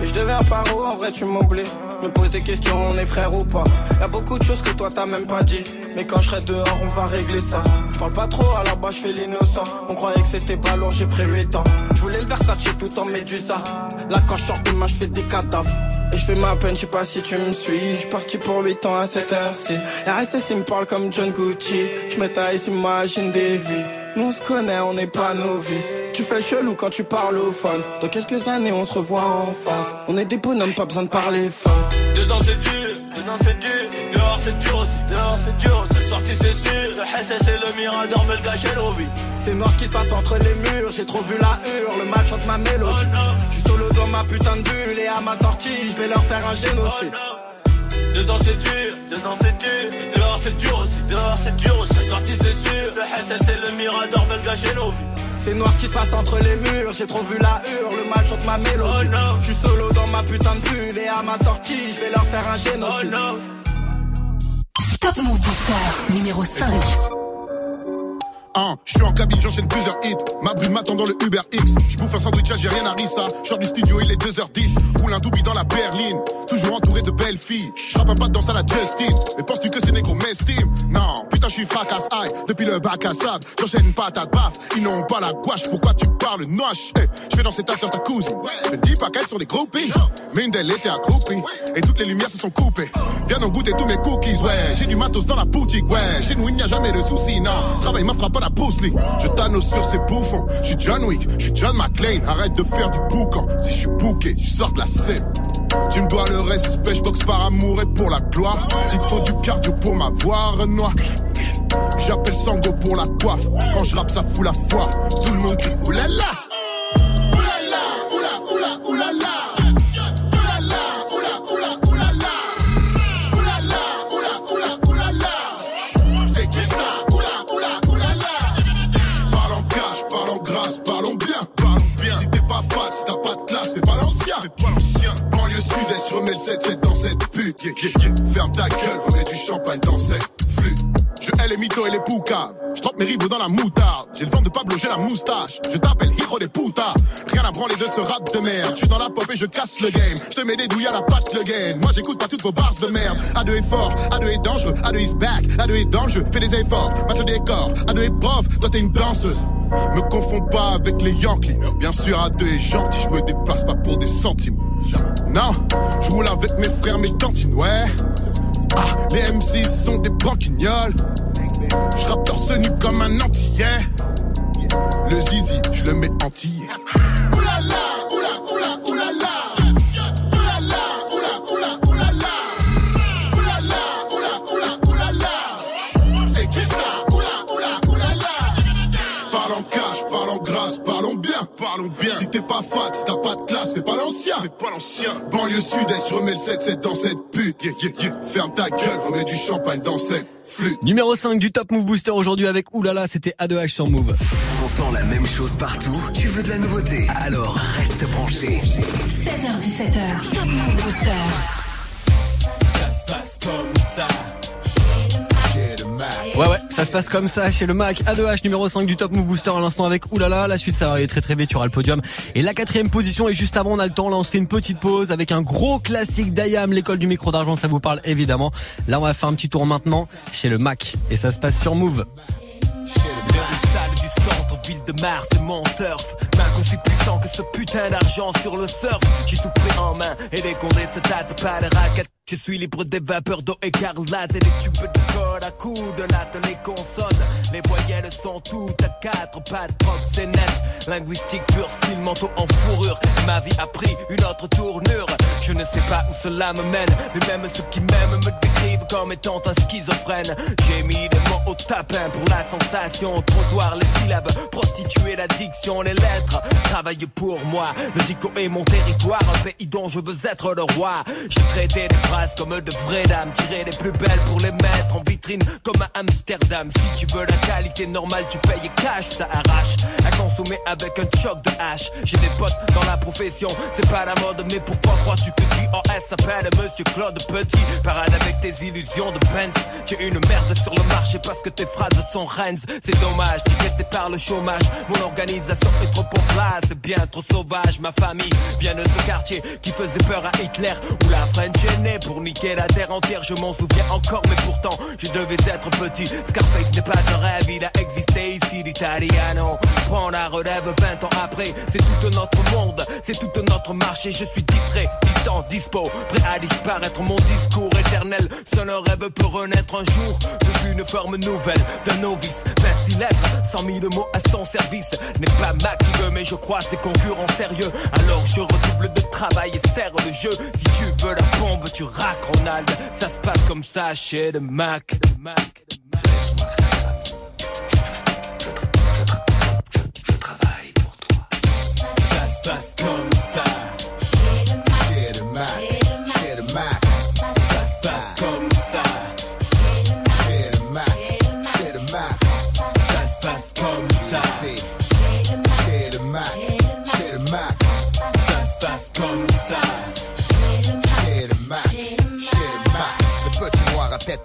Et je deviens paro, en vrai tu m'oublies. Me pose des questions, on est frère ou pas. Y'a beaucoup de choses que toi t'as même pas dit. Mais quand je serai dehors, on va régler ça. Je parle pas trop, à la base je fais l'innocent. On croyait que c'était pas lourd, j'ai pris 8 ans. Je voulais le Versace tout en médusa. Là quand je sors de je fais des cadavres. Et je fais ma peine, je sais pas si tu me suis. Je parti pour 8 ans à cette heure-ci. RSS il me parle comme John Gucci. Je m'étais imagine des vies. Nous on se connaît, on n'est pas novices. Tu fais le chelou quand tu parles au phone. Dans quelques années, on se revoit en face. On est des bonhommes, pas besoin de parler fort. Dedans c'est dur, dedans c'est dur, dehors c'est dur aussi, dehors c'est dur, c'est sorti c'est sûr. Le SS et le mirador me le gâchaient nos vies. C'est noir ce qui se passe entre les murs, j'ai trop vu la hurle, le mal chante ma mélodie. Je suis solo dans ma putain de bulle et à ma sortie, je vais leur faire un génocide. Dedans c'est dur, dedans c'est dur, dehors c'est dur aussi, dehors c'est dur aussi, c'est sorti c'est sûr. Le SS et le mirador le gâchaient nos vies. C'est noir ce qui se passe entre les murs, j'ai trop vu la hurle, le mal chante ma mélodie. Je suis solo dans ma putain de bulle et à ma sortie, je vais leur faire un génocide. Top Move Booster, numéro 5. Je suis en cabine, j'enchaîne plusieurs hits. Ma brune m'attend dans le Uber X. Je bouffe un sandwich, j'ai rien à rissa. Short du studio, il est 2h10. Roule un doubi dans la berline. Toujours entouré de belles filles. Je un pas de danse à la Justin. Mais penses-tu que c'est négro m'estime? Non, putain, je suis fracasse aïe. Depuis le bac à sable, j'enchaîne patate baffe. Ils n'ont pas la gouache, pourquoi tu parles noche? Hey, Je vais danser ta soeur, ta cousine. Je ne dis pas qu'elles sont des groupies. Mais une d'elles était accroupie. Et toutes les lumières se sont coupées. Viens donc goûter tous mes cookies, ouais. J'ai du matos dans la boutique, ouais. Chez nous, il n'y a jamais de soucis, non. Travail ma frappe à Je t'annonce sur ces bouffons. Je suis John Wick, je suis John McClane. Arrête de faire du boucan. Si je suis bouqué, tu sors de la scène. Tu me dois le respect, je boxe par amour et pour la gloire. Il te faut du cardio pour m'avoir, Renoir. J'appelle Sango pour la coiffe. Quand je rappe, ça fout la foi. Tout le monde crie. Oulala, c'est dans cette pute. Ferme ta gueule, remets du champagne dans cette mythos et les poucaves. Je mes rivaux dans la moutarde. J'ai le vent de Pablo, j'ai la moustache. Je t'appelle Hiro des putas. Rien à branler de ce rap de merde. Je suis dans la pop et je casse le game. Je te mets des douilles à la patte le gain. Moi j'écoute pas toutes vos bars de merde. A2 est fort, A2 est dangereux, A2 is back, A2 est dangereux. Fais des efforts, match le décor. A2 est prof, toi t'es une danseuse. Me confonds pas avec les Yankees. Bien sûr, A2 est gentil, je me déplace pas pour des centimes. Non, je roule avec mes frères, mes cantines, ouais. Ah, les MC sont des branquignoles. Je rappe torse nu comme un antillais. Le zizi, je le mets entier. Oulala, pas si t'as pas de classe, fais pas l'ancien. Fais pas l'ancien. Banlieue sud-est, je remets le 7-7 dans cette pute? Yeah, yeah, yeah. Ferme ta gueule, remets du champagne dans cette flûte. Numéro 5 du Top Move Booster aujourd'hui avec Oulala, c'était A2H sur Move. Entends la même chose partout, tu veux de la nouveauté, alors reste branché. 16h17h, Top Move Booster. Ça se passe comme ça chez le Mac A2H numéro 5 du Top Move Booster à l'instant avec Oulala. La suite ça va aller très très vite, tu auras le podium. Et la quatrième position et juste avant on a le temps, là on se fait une petite pause avec un gros classique d'Ayam, l'école du micro d'argent, ça vous parle évidemment. Là on va faire un petit tour maintenant chez le Mac et ça se passe sur Move. Puissant que ce putain d'argent sur le surf. J'ai tout pris en main et les condés se tâtent pas de raquettes. Je suis libre des vapeurs d'eau écarlate et des tubes de code à coups de latte. Les consonnes, les voyelles sont toutes à quatre pattes. Proc, c'est net. Linguistique pur, style manteau en fourrure. Ma vie a pris une autre tournure. Je ne sais pas où cela me mène, mais même ceux qui m'aiment me décrivent comme étant un schizophrène. J'ai mis des mots au tapin pour la sensation. Trottoir, les syllabes, prostituer l'addiction, les lettres. Pour moi. Le dico est mon territoire, un pays dont je veux être le roi. J'ai traité des phrases comme de vraies dames, tirer les plus belles pour les mettre en vitrine comme à Amsterdam. Si tu veux la qualité normale, tu payes cash, ça arrache. À consommer avec un choc de hache. J'ai des potes dans la profession, c'est pas la mode, mais pourquoi crois-tu que JOS s'appelle Monsieur Claude Petit? Parade avec tes illusions de Benz. Tu es une merde sur le marché parce que tes phrases sont Rennes. C'est dommage, t'es par le chômage. Mon organisation est trop en place, bien trop sauvage. Ma famille vient de ce quartier qui faisait peur à Hitler. Où la French est née pour niquer la terre entière. Je m'en souviens encore, mais pourtant, je devais être petit. Scarface n'est pas un rêve, il a existé ici, l'Italiano. Prends la relève 20 ans après, c'est tout notre monde, c'est tout notre marché. Je suis distrait, distant, dispo, prêt à disparaître. Mon discours éternel, seul un rêve peut renaître un jour. Suis une forme nouvelle d'un novice. 26 lettres, 100 000 mots à son service. N'est pas Mac qui veut, mais je croise des concurrents sérieux. Alors je redouble de travail et serre le jeu. Si tu veux la bombe, tu raques Ronald. Ça se passe comme ça chez le Mac. Le Mac. Ça se passe comme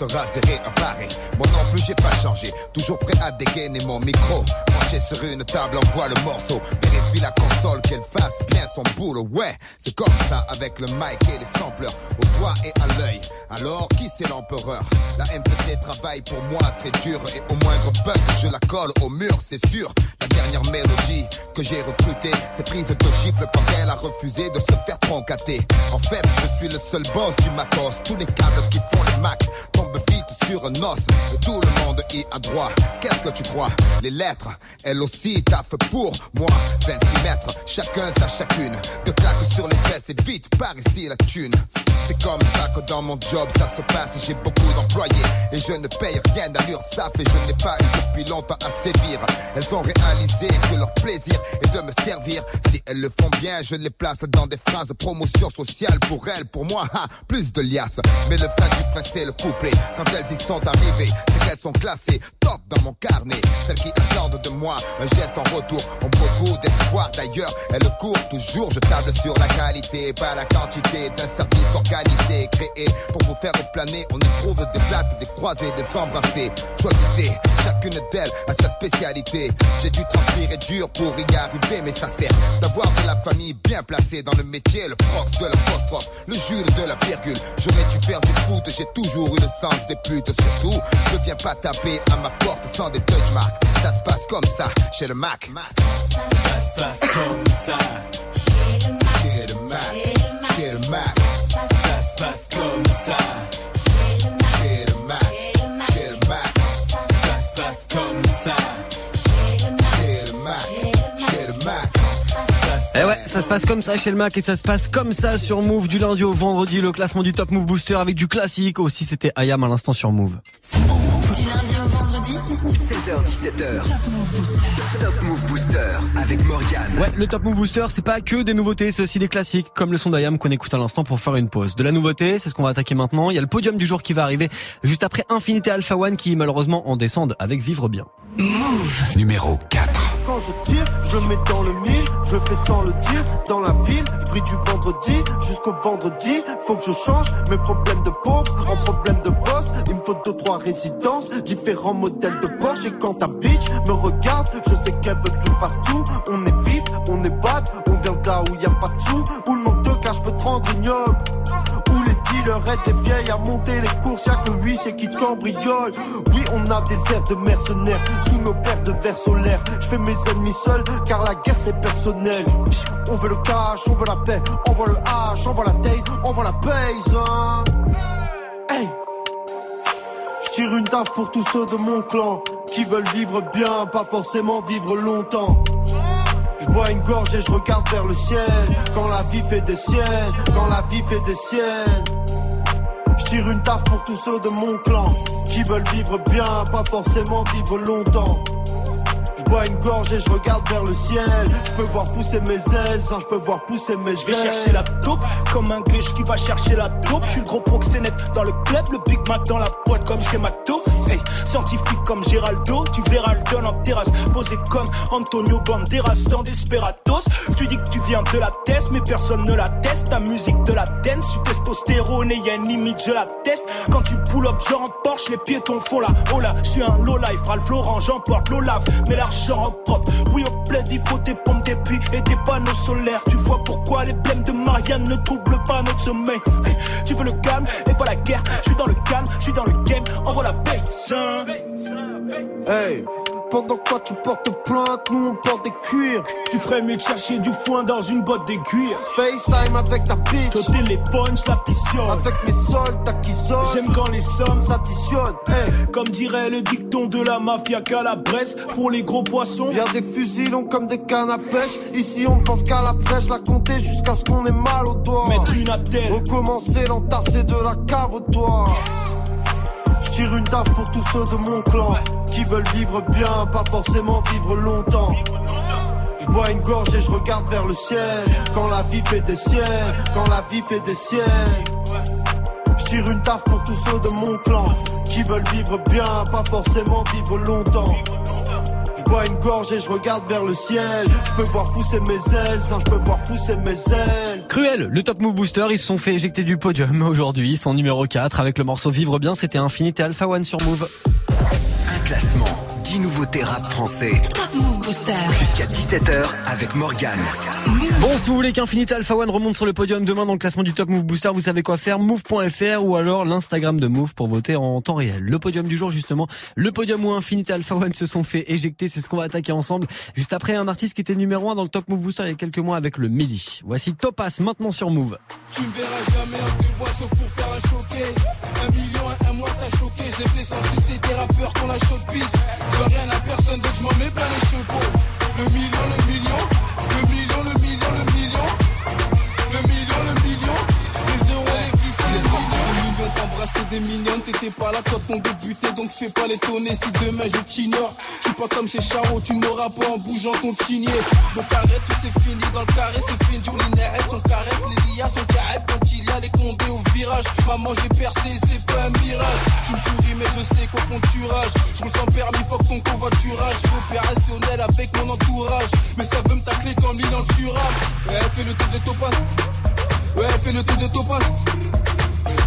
à tête rasée réappareil. Moi non plus, j'ai pas changé. Toujours prêt à dégainer mon micro. Penché sur une table, envoie le morceau. Vérifie la console qu'elle fasse bien son boulot. Ouais, c'est comme ça avec le mic et les sampleurs. Au doigt et à l'œil. Alors, qui c'est l'empereur? La MPC travaille pour moi très dur. Et au moindre bug, je la colle au mur, c'est sûr. La dernière mélodie que j'ai recrutée, c'est prise de gifle quand elle a refusé de se faire troncater. En fait, je suis le seul boss du matos. Tous les câbles qui font les Mac tombent vite sur tout le monde y a droit. Qu'est-ce que tu crois? Les lettres, elles aussi taffent pour moi. 26 mètres, chacun sa chacune. De claques sur les fesses et vite par ici la thune. C'est comme ça que dans mon job ça se passe. J'ai beaucoup d'employés et je ne paye rien d'allure saf et je n'ai pas eu depuis longtemps à sévir. Elles ont réalisé que leur plaisir est de me servir. Si elles le font bien, je les place dans des phrases promotion sociale pour elles, pour moi, plus de liasses. Mais le fin du fin c'est le couplet. Quand elles y sont arrivées, c'est qu'elles sont classées top dans mon carnet. Celles qui attendent de moi un geste en retour ont beaucoup d'espoir. D'ailleurs, elles courent toujours. Je table sur la qualité, pas la quantité d'un service organisé, créé pour vous faire On y trouve des plates, des croisés, des embrassés. Choisissez, chacune d'elles a sa spécialité. J'ai dû transpirer dur pour y arriver, mais ça sert d'avoir de la famille bien placée dans le métier, le prox de l'apostrophe, le Jules de la virgule. J'aurais dû faire du foot, j'ai toujours eu le sens des putes. Surtout, ne viens pas taper à ma porte sans des touch marks. Ça se passe comme ça chez le Mac. Ça se passe comme ça. Chez le Mac, chez le Mac. Ça se passe comme ça. Ça se passe comme ça chez le Mac et ça se passe comme ça sur Move du lundi au vendredi, le classement du Top Move Booster avec du classique. Aussi, c'était Ayam à l'instant sur Move. Du lundi au vendredi, 16h17h. Top Move Booster avec Morgane. Ouais, le Top Move Booster, c'est pas que des nouveautés, c'est aussi des classiques, comme le son d'Ayam qu'on écoute à l'instant pour faire une pause. De la nouveauté, c'est ce qu'on va attaquer maintenant. Il y a le podium du jour qui va arriver juste après Infinité Alpha One qui malheureusement en descendent avec Vivre Bien. Move. Numéro 4. Quand je tire, je le mets dans le mille, je le fais sans le dire, dans la ville, je brille du vendredi jusqu'au vendredi, faut que je change mes problèmes de pauvre en problèmes de boss, il me faut deux trois résidences, différents modèles de Porsche. Et quand ta bitch me regarde, je sais qu'elle veut que je fasse tout, on est vif, on est bad, on vient de là où y a pas de sous, où le manque de cash peut te rendre ignoble, arrête des vieilles à monter les courses, y'a que lui c'est qui te cambriole. Oui, on a des airs de mercenaires sous nos paires de verres solaires. Je fais mes ennemis seuls car la guerre c'est personnel. On veut le cash, on veut la paix, on veut le hache, on veut la taille, on veut la paise. Hein. Hey! Je tire une taf pour tous ceux de mon clan qui veulent vivre bien, pas forcément vivre longtemps. Je bois une gorge et je regarde vers le ciel. Quand la vie fait des siennes, quand la vie fait des siennes. Je tire une taf pour tous ceux de mon clan qui veulent vivre bien, pas forcément vivre longtemps. Je bois une gorge et je regarde vers le ciel. Je peux voir pousser mes ailes, je peux voir pousser mes ailes. Je vais chercher la taupe comme un gueche qui va chercher la taupe. Je suis le gros proxénète dans le club, le Big Mac dans la boîte comme chez McDo. Hey, scientifique comme Géraldo, tu verras le don en terrasse. Posé comme Antonio Banderas dans Desperados. Tu dis que tu viens de la test, mais personne ne la teste. Ta musique de la dance, tu testostérone et y a une limite, je la teste. Quand tu pull up, genre en Porsche, les piétons font la oh là. Je suis un low life, Ralph Lauren, j'emporte l'Olaf. Mais l'argent en propre, oui, au plaid, il faut des pompes, des puits et des panneaux solaires. Tu vois pourquoi les blèmes de Marianne ne troublent pas notre sommeil. Tu veux le calme et pas la guerre. Je suis dans le calme, je suis dans le game, envoie la paix. Hey, pendant quoi tu portes plainte, nous on porte des cuirs. Tu ferais mieux de chercher du foin dans une botte d'aiguille. FaceTime avec ta bitch. Au téléphone, je l'additionne. Avec mes soldats qui. J'aime quand les sommes s'additionnent. Hey, Comme dirait le dicton de la mafia calabrese, pour les gros poissons. y'a des fusils longs comme des cannes à pêche. Ici on pense qu'à la fraîche, la compter jusqu'à ce qu'on ait mal au doigt. Mettre une attelle. Recommencer, l'entasser de la cave au toit. Je tire une taf pour tous ceux de mon clan qui veulent vivre bien, pas forcément vivre longtemps. Je bois une gorge et je regarde vers le ciel. Quand la vie fait des siennes, quand la vie fait des siennes. Je tire une taf pour tous ceux de mon clan qui veulent vivre bien, pas forcément vivre longtemps. Je bois une gorge et je regarde vers le ciel. Je peux voir pousser mes ailes, sans je peux voir pousser mes ailes. Cruel, le Top Move Booster, ils se sont fait éjecter du podium [LAUGHS] aujourd'hui. Ils sont numéro 4 avec le morceau Vivre bien, c'était Infinité Alpha One sur Move. Un classement, 10 nouveautés rap français. Top Move Booster. Jusqu'à 17h avec Morgane. Bon, si vous voulez qu'Infinité Alpha One remonte sur le podium demain dans le classement du Top Move Booster, vous savez quoi faire, move.fr ou alors l'Instagram de Move pour voter en temps réel. Le podium du jour, justement, le podium où Infinité Alpha One se sont fait éjecter, c'est ce qu'on va attaquer ensemble. Juste après, un artiste qui était numéro 1 dans le Top Move Booster il y a quelques mois avec le Midi. Voici Topaz, maintenant sur Move. Tu me verras jamais en deux bois sauf pour faire un choqué. Un million à un mois t'as choqué. L'ai fait sans sucer des rappeurs qu'on la chaude piste. Je rien à personne donc je m'en mets plein les chevaux. Le million, le million, millions, t'embrasser des mignonnes. T'étais pas là quand on débutait donc fais pas l'étonner si demain je t'ignore. Je suis pas comme chez Charo, tu m'auras pas en bougeant ton chigné. Donc arrête, tout c'est fini dans le carré, c'est fini. Jolie on caresse les lias, son carré quand il y a les condés au virage. Maman, j'ai percé, c'est pas un mirage. Tu me souris, mais je sais qu'au fond tu rages. Je me sens permis, fuck ton covoiturage. Opérationnel avec mon entourage. Mais ça veut me tacler comme Milan Turam. Ouais, fais le tour de Topaz. Ouais, fais le tour de Topaz.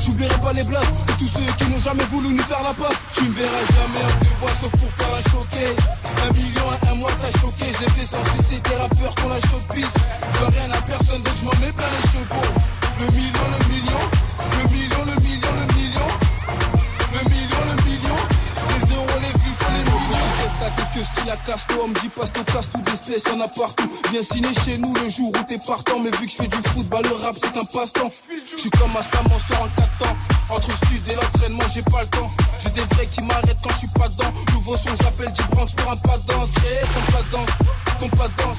J'oublierai pas les blagues de tous ceux qui n'ont jamais voulu nous faire la passe. Tu me verras jamais en deux bois sauf pour faire un choqué. Un million à un mois t'as choqué. Je l'ai fait sans sucer des rappeurs qu'on la chaude piste. Je rien à personne donc je m'en mets plein les chevaux. Le million, le million, le million, le million. Millions. Tu restes à casse-toi. On me dit passe ton casse tout d'espèces, y'en a partout. Viens signer chez nous le jour où t'es partant. Mais vu que je fais du foot, bah le rap c'est un passe-temps. Je suis comme un Sam, on sort en 4 temps. Entre stud et l'entraînement, j'ai pas le temps. J'ai des vrais qui m'arrêtent quand je suis pas dedans. Nouveau son, j'appelle du Bronx pour un pas de danse. Crée ton pas de danse, ton pas de danse.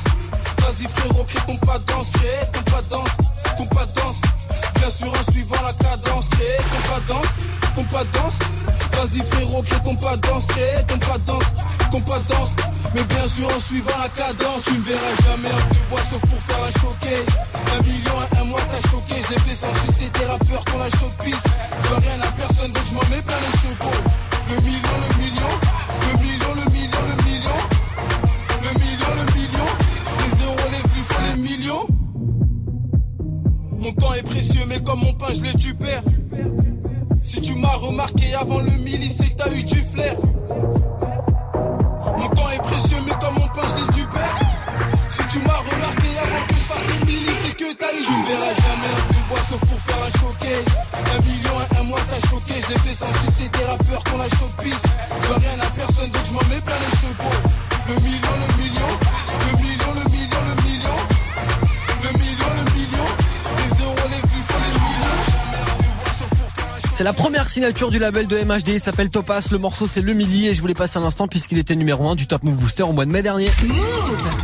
Vas-y frérot, crée ton pas de danse. Crée ton pas de danse, ton pas de danse. Bien sûr, en suivant la cadence. Crée ton pas de danse, ton pas de danse. Vas-y frérot, crée ton pas danse. Crée ton pas danse, ton pas danse. Mais bien sûr, en suivant la cadence. Tu me verras jamais en deux bois sauf pour faire un choqué. Un million à un mois t'as choqué. J'ai fait sans sucer des rappeurs qu'on la piste. Je veux rien à personne donc je m'en mets plein les chevaux. Le million, le million, le million, le million, le million. Le million, le million. Les euros, les vifs, les millions. Mon temps est précieux, mais comme mon pain, je l'ai du père. Si tu m'as remarqué avant le mili, c'est que t'as eu du flair. Mon temps est précieux, mais comme mon pain, je l'ai du père. Si tu m'as remarqué avant que je fasse le mili, c'est que t'as eu du Tu verras jamais un plus bois sauf pour faire un showcase. Un million et un mois, t'as choqué. J'ai fait sans sucer des rappeurs qu'on la showpiece. Je rien à personne, donc je m'en mets plein les chevaux. C'est la première signature du label de MHD, il s'appelle Topaz, le morceau c'est Le Milli et je voulais passer un instant puisqu'il était numéro 1 du Top Move Booster au mois de mai dernier.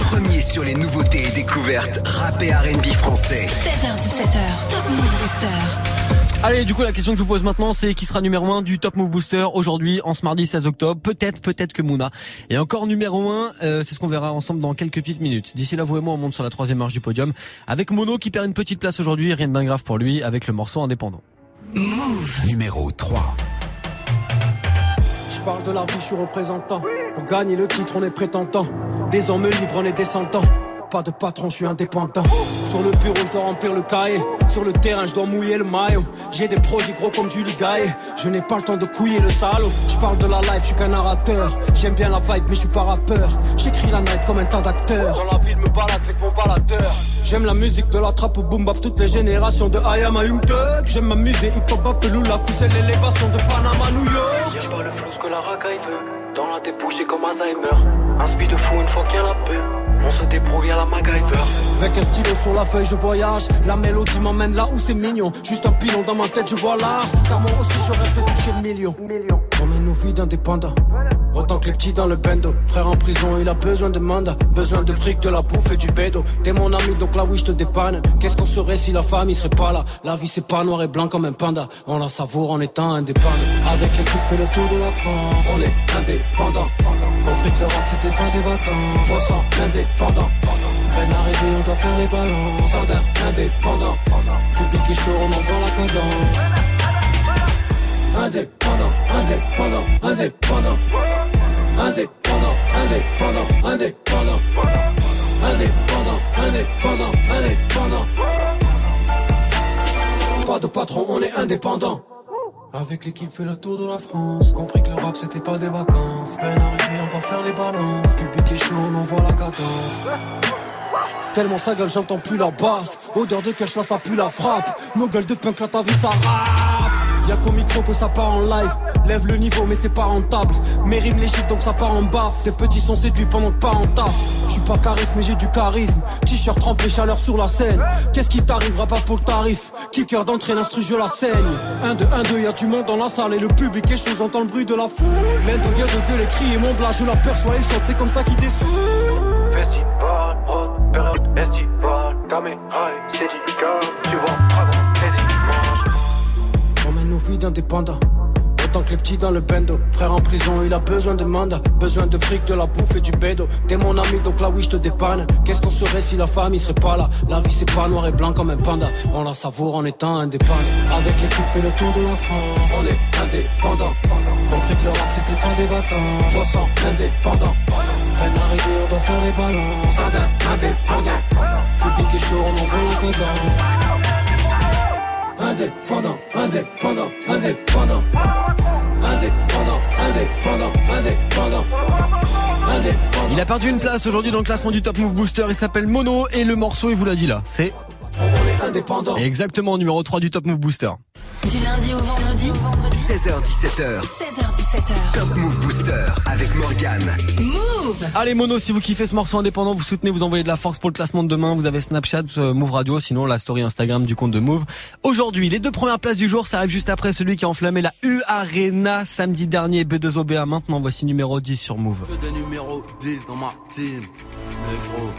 Premier sur les nouveautés et découvertes rap et R&B français. 16h17h, Top Move Booster. Allez, du coup, la question que je vous pose maintenant, c'est qui sera numéro 1 du Top Move Booster aujourd'hui, en ce mardi 16 octobre? Peut-être, peut-être que Mouna. Et encore numéro 1, euh, c'est ce qu'on verra ensemble dans quelques petites minutes. D'ici là, vous et moi, on monte sur la troisième marche du podium. Avec Mono qui perd une petite place aujourd'hui, rien de bien grave pour lui, avec le morceau indépendant. Move. Numéro 3. Je parle de la vie, je suis représentant. Pour gagner le titre, on est prétentant. Des hommes libres, on est descendants. Pas de patron, je suis indépendant. Sur le bureau, je dois remplir le cahier. Sur le terrain, je dois mouiller le maillot. J'ai des projets gros comme Julie Gaillet. Je n'ai pas le temps de couiller le salaud. Je parle de la life, je suis qu'un narrateur. J'aime bien la vibe, mais je suis pas rappeur. J'écris la night comme un tas d'acteurs. Dans la ville, me balade avec mon baladeur. J'aime la musique de la trappe au boom bap, toutes les générations de I am a Young Thug. J'aime m'amuser, hip hop, Apelou, la poussée, l'élévation de Panama, New York. Y'a pas le flou que la racaille veut. Dans la débouche, j'ai comme Alzheimer. Un speed de fou une fois qu'il y a la paix. On se débrouille à la MacGyver. Avec un stylo sur la feuille, je voyage. La mélodie m'emmène là où c'est mignon. Juste un pilon dans ma tête, je vois large. Car moi aussi, je rêve de toucher le million. On mène nos vies d'indépendants. Autant que les petits dans le bendo. Frère en prison, il a besoin de mandat. Besoin de fric, de la bouffe et du bédo. T'es mon ami, donc là oui, je te dépanne. Qu'est-ce qu'on serait si la famille serait pas là? La vie, c'est pas noir et blanc comme un panda. On la savoure en étant indépendant. Avec l'équipe, fait le tour de la France. On est indépendant. Compris que l'Europe, c'était pas des vacances. On sent indépendant. Peine arrivée, on doit faire les balances. Sardin, indépendant. Public est chaud, on envoie la cadence. Indépendant, indépendant, indépendant. Indépendant, indépendant, indépendant. Indépendant, indépendant, indépendant. Pas de patron, on est indépendant. Avec l'équipe fait le tour de la France Compris que le rap c'était pas des vacances Peine arrivée on va faire les balances Cubic est chaud on envoie la cadence Tellement sa gueule j'entends plus la basse Odeur de cash là ça pue la frappe Nos gueules de punk là ta vie ça rappe Y'a qu'au micro que ça part en live. Lève le niveau mais c'est pas rentable. Mes rimes les chiffres donc ça part en baffe. Tes petits sont séduits pendant que pas en taf. Je suis pas charisme mais j'ai du charisme. T-shirt trempé chaleur sur la scène. Qu'est-ce qui t'arrivera pas pour le tarif? Kicker d'entrée l'instru je la saigne. 1 2 1 2 y'a du monde dans la salle. Et le public est chaud j'entends le bruit de la foule. L'Inde vient de gueuler crier mon blas Je l'aperçois il saute. C'est comme ça qu'il descend. Festival, road, c'est d'indépendants. Autant que les petits dans le bendo. Frère en prison, il a besoin de mandat. Besoin de fric, de la bouffe et du bédo. T'es mon ami, donc là oui, je te dépanne. Qu'est-ce qu'on serait si la famille serait pas là? La vie, c'est pas noir et blanc comme un panda. On la savoure en étant indépendant. Avec l'équipe, fait le tour de la France. On est indépendant. Compris que le rap, c'était pas des vacances. 300 indépendant. Peine arrivée, on doit faire les balances. Indépendant. Public est chaud, on envoie cadence. Indépendant, indépendant, indépendant. Indépendant, indépendant, indépendant. Indépendant. Il a perdu une place aujourd'hui dans le classement du Top Move Booster. Il s'appelle Mono et le morceau, il vous l'a dit là, c'est indépendant. exactement numéro 3 du Top Move Booster. Du lundi au vendredi, 16h17h. 16h17h. Top Move Booster avec Morgane. Move. Allez Mono, si vous kiffez ce morceau indépendant, vous soutenez, vous envoyez de la force pour le classement de demain. Vous avez Snapchat, euh, Move Radio, sinon la story Instagram du compte de Move. Aujourd'hui, les deux premières places du jour, ça arrive juste après celui qui a enflammé la U Arena samedi dernier, B2OBA. Maintenant, voici numéro 10 sur Move. Que des numéros 10 dans ma team. Négro.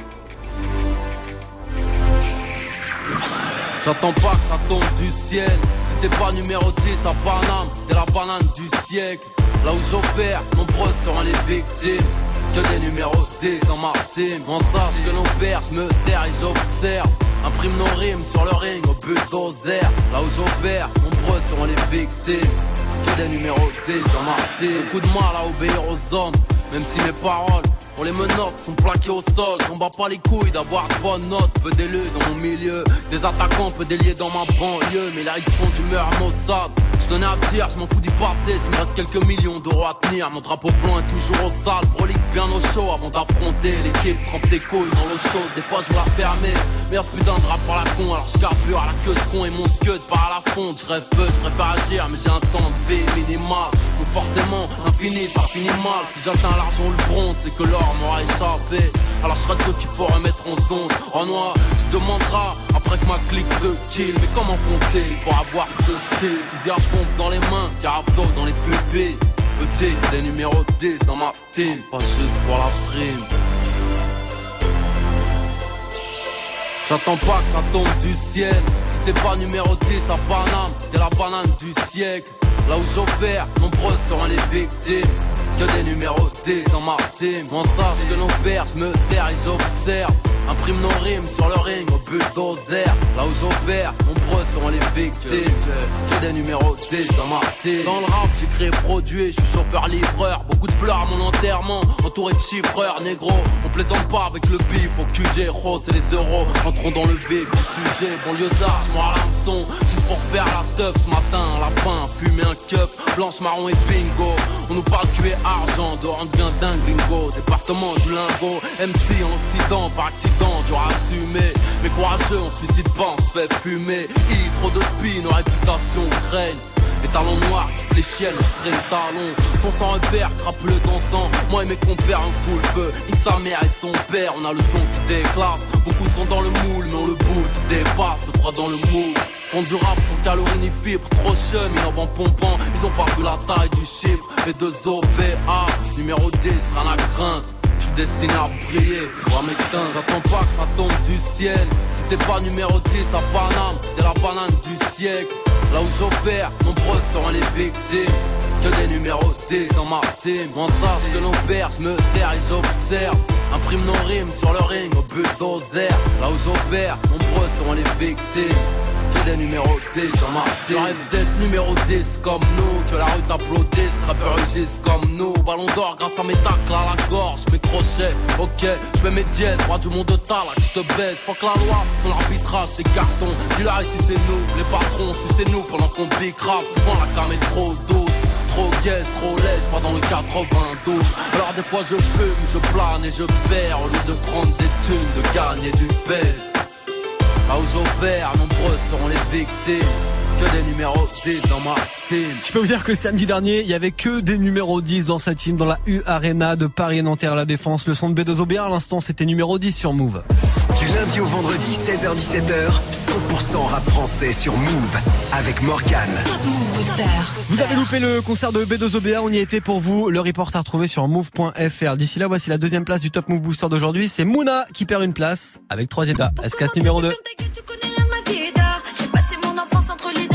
J'attends pas que ça tombe du ciel. Si t'es pas numéro 10 à Paname, t'es la banane du siècle. Là où j'opère, nombreuses seront les victimes. Que des numéros 10 dans. On sache que nos pères, je me sers et j'observe. Imprime nos rimes sur le ring au but d'oser. Là où j'opère, nombreuses seront les victimes. Que des numéros 10 dans ma. Beaucoup de mal à obéir aux hommes, même si mes paroles pour les menottes sont plaquées au sol. J'en bats pas les couilles d'avoir de bonnes notes. Peu d'élus dans mon milieu. Des attaquants, peu déliés dans ma banlieue. Mais ils sont d'humeur Mossad. Je donnais à dire, je m'en fous du passé. S'il me reste quelques millions d'euros à tenir, mon drapeau blanc est toujours au sale. Brolique bien au chaud avant d'affronter l'équipe. Trempe des couilles dans l'eau chaude. Des fois, je la fermer. Merde, putain de rap par la con. Alors je carbure à la queue ce con et mon scud par à la fonte. Je rêve peu, je préfère agir, mais j'ai un temps de vie minimal. Forcément infini, ça finit mal. Si j'atteins l'argent ou le bronze, c'est que l'or m'aura échappé. Alors je serai de ceux qu'il faut remettre en zone. En noir, tu demanderas après que ma clique de kill. Mais comment font-ils pour avoir ce style? Fusil à pompe dans les mains, carabdo dans les pupilles. Petit, des numéros 10 dans ma team, pas juste pour la prime. J'attends pas que ça tombe du ciel. Si t'es pas numéro 10 à Paname, t'es la banane du siècle. Là où j'opère, nombreux seront les victimes. Que des numéros 10 dans ma team. On sache que nos pères, je me sers et j'observe. Imprime nos rimes sur le ring au bulldozer. Là où j'opère, nombreux seront les victimes. Que des numéros 10 dans ma team. Dans le rap, j'ai créé produit, je suis chauffeur-livreur. Beaucoup de fleurs à mon enterrement, entouré de chiffreurs, négro. On plaisante pas avec le bif au QG, rose et les euros. Entrons dans le vif du sujet. Banlieusard, je à l'hameçon. Juste pour faire la teuf ce matin. Lapin, fumer un keuf, blanche, marron et bingo. On nous parle tuer argent, dehors on devient dingue gringo. Département du lingot, MC en Occident, par accident, dur à. Mais courageux, on suicide pas, on se fait fumer. Trop de spin, nos réputations craignent. Les talons noirs qui les chiennes, le string talon. Son sans repère, crapuleux dansant Moi et mes compères, un full feu. Nique sa mère et son père, on a le son qui déclasse. Beaucoup sont dans le moule, mais on le boule qui dépasse. Se croit dans le moule. Font du rap sans calories ni fibres Trop chum, ils en pompant Ils ont pas vu la taille du chiffre. Les deux OBA, numéro 10, rien à craindre destiné à briller. Ouais, mes j'attends pas que ça tombe du ciel. Si t'es pas numéro 10 à Paname, t'es la banane du siècle. Là où j'opère, nombreux sont les victimes. Que des numéros 10 dans ma team. On sache que nos pères, me sers et j'observe. Imprime nos rimes sur le ring au bulldozer. Là où j'opère, nombreux sont les victimes des numéros 10 dans ma team. J'arrive d'être numéro 10 comme nous. Que la rue t'applaudisse, trappeur rugissent comme nous. Ballon d'or grâce à mes tacles à la gorge. Mes crochets, ok, je mets mes dièses. Roi du monde de ta là, je te baisse. Faut que la loi, son arbitrage, c'est carton. Dis là, ici c'est nous, les patrons, c'est nous pendant qu'on bicrave. Souvent la cam est trop douce. Trop gaze, trop lèche, pas dans le 92 Alors des fois je fume, je plane et je perds Au lieu de prendre des thunes, de gagner du baisse Là où nombreux seront les victimes. Que des numéros 10 dans. Je peux vous dire que samedi dernier, il y avait que des numéros 10 dans sa team dans la U Arena de Paris Nanterre La Défense. Le son de B2OBR à l'instant, c'était numéro 10 sur Move. Du lundi au vendredi, 16h-17h, 100% rap français sur Move avec Morgan. Vous avez loupé le concert de B2OBA, on y était pour vous. Le report à retrouver sur move.fr. D'ici là, voici la deuxième place du Top Move Booster d'aujourd'hui. C'est Mouna qui perd une place avec troisième place. Elle se casse numéro 2. J'ai passé mon enfance entre l'idéal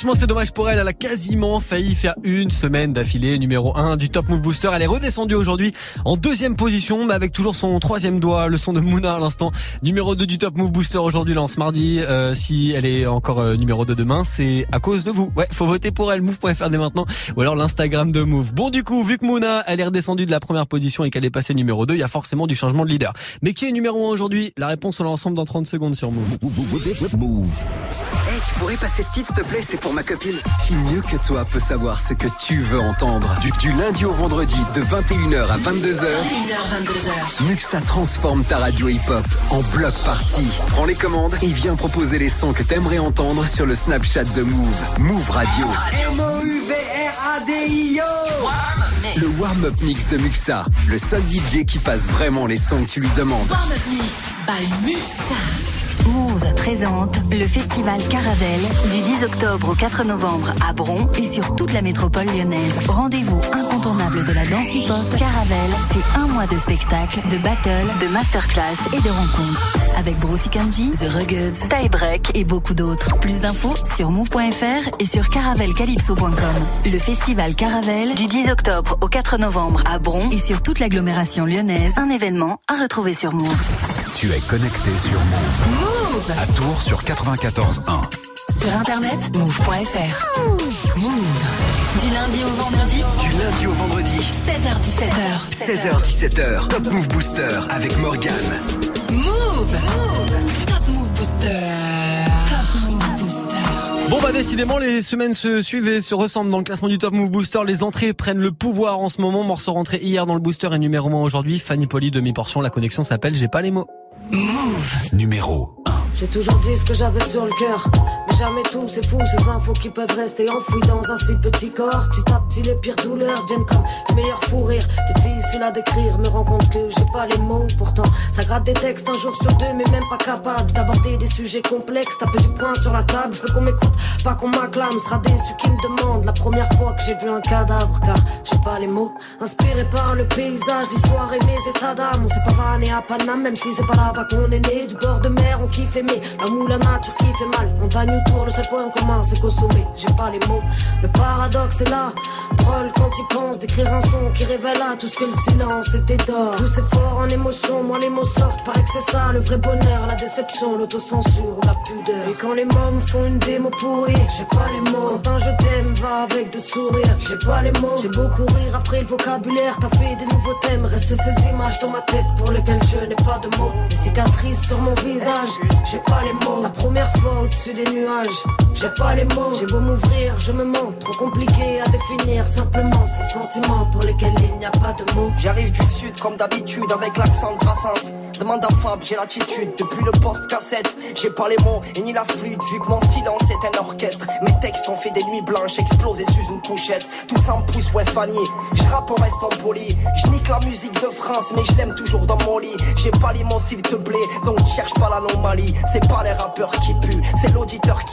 franchement c'est dommage pour elle, elle a quasiment failli faire une semaine d'affilée numéro 1 du Top Move Booster. Elle est redescendue aujourd'hui en deuxième position mais avec toujours son troisième doigt, le son de Mouna à l'instant. Numéro 2 du Top Move Booster aujourd'hui lance mardi. Euh, si elle est encore euh, numéro 2 demain, c'est à cause de vous. Ouais, faut voter pour elle, move.fr dès maintenant ou alors l'Instagram de Move. Bon du coup, vu que Mouna elle est redescendue de la première position et qu'elle est passée numéro 2, il y a forcément du changement de leader. Mais qui est numéro 1 aujourd'hui? La réponse on l'ensemble dans 30 secondes sur Move. Move. Pourrais passer ce titre, s'il te plaît, c'est pour ma copine. Qui mieux que toi peut savoir ce que tu veux entendre du, du lundi au vendredi, de 21h à 22h. 21h, 22h. Muxa transforme ta radio hip-hop en bloc party. Prends les commandes et viens proposer les sons que t'aimerais entendre sur le Snapchat de Move. Move Radio. M-O-U-V-R-A-D-I-O. Le warm-up mix de Muxa. Le seul DJ qui passe vraiment les sons que tu lui demandes. Warm Up Mix by Muxa. Move présente le festival Caravelle du 10 octobre au 4 novembre à Bron et sur toute la métropole lyonnaise. Rendez-vous incontournable de la danse hip-hop. Caravelle, c'est un mois de spectacles, de battles, de masterclass et de rencontres. Avec Brucey Kanji, The Ruggeds, Tie Break et beaucoup d'autres. Plus d'infos sur move.fr et sur caravelcalypso.com. Le festival Caravelle du 10 octobre au 4 novembre à Bron et sur toute l'agglomération lyonnaise. Un événement à retrouver sur Move. Tu es connecté sur Move. Move. À Tours sur 94.1. Sur internet, move.fr. Move. Du lundi au vendredi, Du lundi au vendredi, 16h17h. 16h17h. Top Move Booster avec Morgane. Move. Top Move Booster. Top Move Booster. Bon bah décidément les semaines se suivent et se ressemblent dans le classement du Top Move Booster. Les entrées prennent le pouvoir en ce moment. Morceau rentré hier dans le booster et numéro 1 aujourd'hui. Fanny Poli, demi-portion. La connexion s'appelle J'ai pas les mots. Move. Numéro 1. J'ai toujours dit ce que j'avais sur le cœur, jamais tout, c'est fou, ces infos qui peuvent rester enfouies dans un si petit corps. Petit à petit, les pires douleurs viennent comme les meilleurs fous rires. Difficile à décrire, me rends compte que j'ai pas les mots. Pourtant, ça gratte des textes un jour sur deux, mais même pas capable d'aborder des sujets complexes. Taper du poing sur la table, je veux qu'on m'écoute, pas qu'on m'acclame. Sera déçu qui me demande la première fois que j'ai vu un cadavre, car j'ai pas les mots. Inspiré par le paysage, l'histoire et mes états d'âme. On s'est pas vanné à Paname, même si c'est pas là-bas qu'on est né. Du bord de mer, on kiffe aimer. L'amour, la nature qui fait mal. Montagne le seul point commun, c'est qu'au sommet, j'ai pas les mots. Le paradoxe est là. Drôle quand il pense d'écrire un son qui révèle à tout ce que le silence était d'or. Tout c'est fort en émotion, moi les mots sortent. Paraît que c'est ça le vrai bonheur, la déception, l'autocensure, la pudeur. Et quand les mômes font une démo pourrie, j'ai pas les mots. Quand un je t'aime va avec de sourires, j'ai pas les mots. J'ai beau courir après le vocabulaire, t'as fait des nouveaux thèmes. Reste ces images dans ma tête pour lesquelles je n'ai pas de mots. Les cicatrices sur mon visage, j'ai pas les mots. La première fois au-dessus des nuages, j'ai pas les mots. J'ai beau m'ouvrir, je me mens. Trop compliqué à définir simplement ces sentiments pour lesquels il n'y a pas de mots. J'arrive du sud comme d'habitude avec l'accent de Brassens. Demande à Fab, j'ai l'attitude depuis le poste cassette. J'ai pas les mots et ni la flûte vu que mon silence est un orchestre. Mes textes ont fait des nuits blanches explosées sous une couchette. Tout ça me pousse, ouais Fanny. Je rappe en restant poli. Je la musique de France mais je l'aime toujours dans mon lit. J'ai pas les mots s'il te plaît donc cherche pas l'anomalie. C'est pas les rappeurs qui puent, c'est l'auditeur qui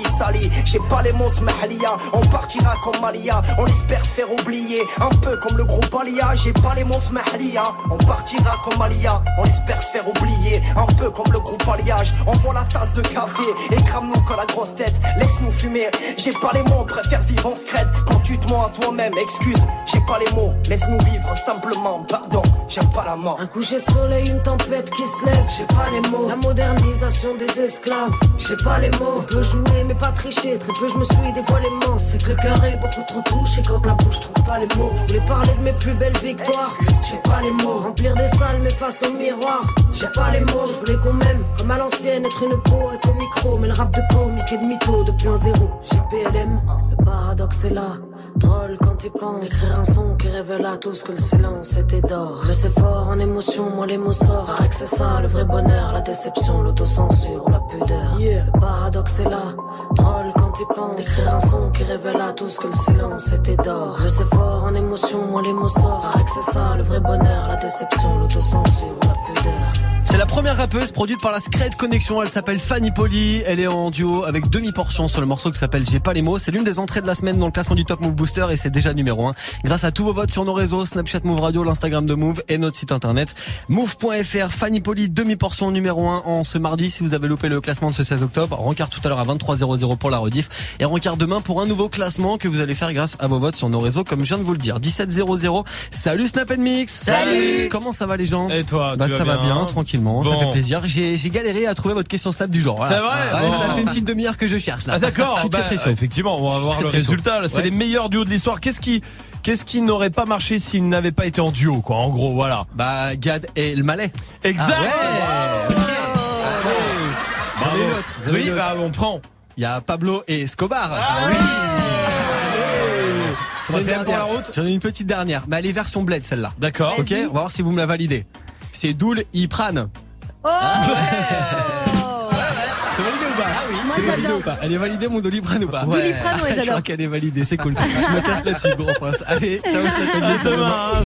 J'ai pas les mots smahlia, on partira comme Malia. On espère se faire oublier, un peu comme le groupe Alia. J'ai pas les mots smahlia, on partira comme Malia. On espère se faire oublier, un peu comme le groupe Alliage. On voit la tasse de café et crame-nous comme la grosse tête. Laisse-nous fumer, j'ai pas les mots, on préfère vivre en secrète. Quand tu te mens à toi-même, excuse, j'ai pas les mots. Laisse-nous vivre simplement, pardon, j'aime pas la mort. Un coucher de soleil, une tempête qui se lève, j'ai pas les mots. La modernisation des esclaves, j'ai pas les mots. On peut jouer mais pas tricher, très peu je me suis dévoilé immense. C'est que le cœur beaucoup trop touché quand la bouche trouve pas les mots. Je voulais parler de mes plus belles victoires, j'ai pas les mots. Remplir des salles mais face au miroir, j'ai pas les mots. Je voulais qu'on m'aime comme à l'ancienne, être une peau, être au micro. Mais le rap de comique et de mytho 2.0, j'ai PLM, paradoxe est là. Drôle quand il pense. Écrire un son qui révèle à tous que le silence était d'or. Je sais fort en émotion, moi les mots sortent. Paraît que c'est ça le vrai bonheur, la déception, l'autocensure la pudeur. Le paradoxe est là, drôle quand il pense. Écrire un son qui révèle à tous que le silence était d'or. Je sais fort en émotion, moi les mots sortent. Paraît que c'est ça le vrai bonheur, la déception, l'autocensure C'est la première rappeuse produite par la Secret Connection. Elle s'appelle Fanny Poli. Elle est en duo avec demi portion sur le morceau qui s'appelle J'ai pas les mots. C'est l'une des entrées de la semaine dans le classement du Top Move Booster et c'est déjà numéro 1 grâce à tous vos votes sur nos réseaux Snapchat Move Radio, l'Instagram de Move et notre site internet move.fr. Fanny Poli demi portion numéro 1 en ce mardi. Si vous avez loupé le classement de ce 16 octobre, rencard tout à l'heure à 23h00 pour la rediff et rencard demain pour un nouveau classement que vous allez faire grâce à vos votes sur nos réseaux comme je viens de vous le dire. 17.00. Salut Snap Mix. Salut. Comment ça va les gens? Et toi, bah, tu ça vas va bien bien, tranquillement, ça fait plaisir. J'ai galéré à trouver votre question Snap du jour. voilà. C'est vrai Ouais, Bon. Ça fait une petite demi-heure que je cherche là. Ah d'accord, très bah, très effectivement, on va voir très, le résultat. C'est Ouais. les meilleurs duos de l'histoire. Qu'est-ce qui, qu'est-ce qui n'aurait pas marché s'ils n'avaient pas été en duo, quoi En gros, voilà. Bah Gad et le Malais. Exact. Ah ouais. Ai Oui, bah, on prend. Il y a Pablo et Escobar. Ah oui. Dernière. route. J'en ai une petite dernière, mais elle est version bled celle-là. D'accord. Ok, on va voir si vous me la validez. C'est Doul Ipran. Oh C'est validé ou pas Ah oui. Moi, C'est validé j'adore. ou pas Elle est validée mon Doliprane ou pas Doliprane, ouais, Je crois j'adore. qu'elle est validée, c'est cool. Je me casse là-dessus, gros prince. Allez, ciao À demain.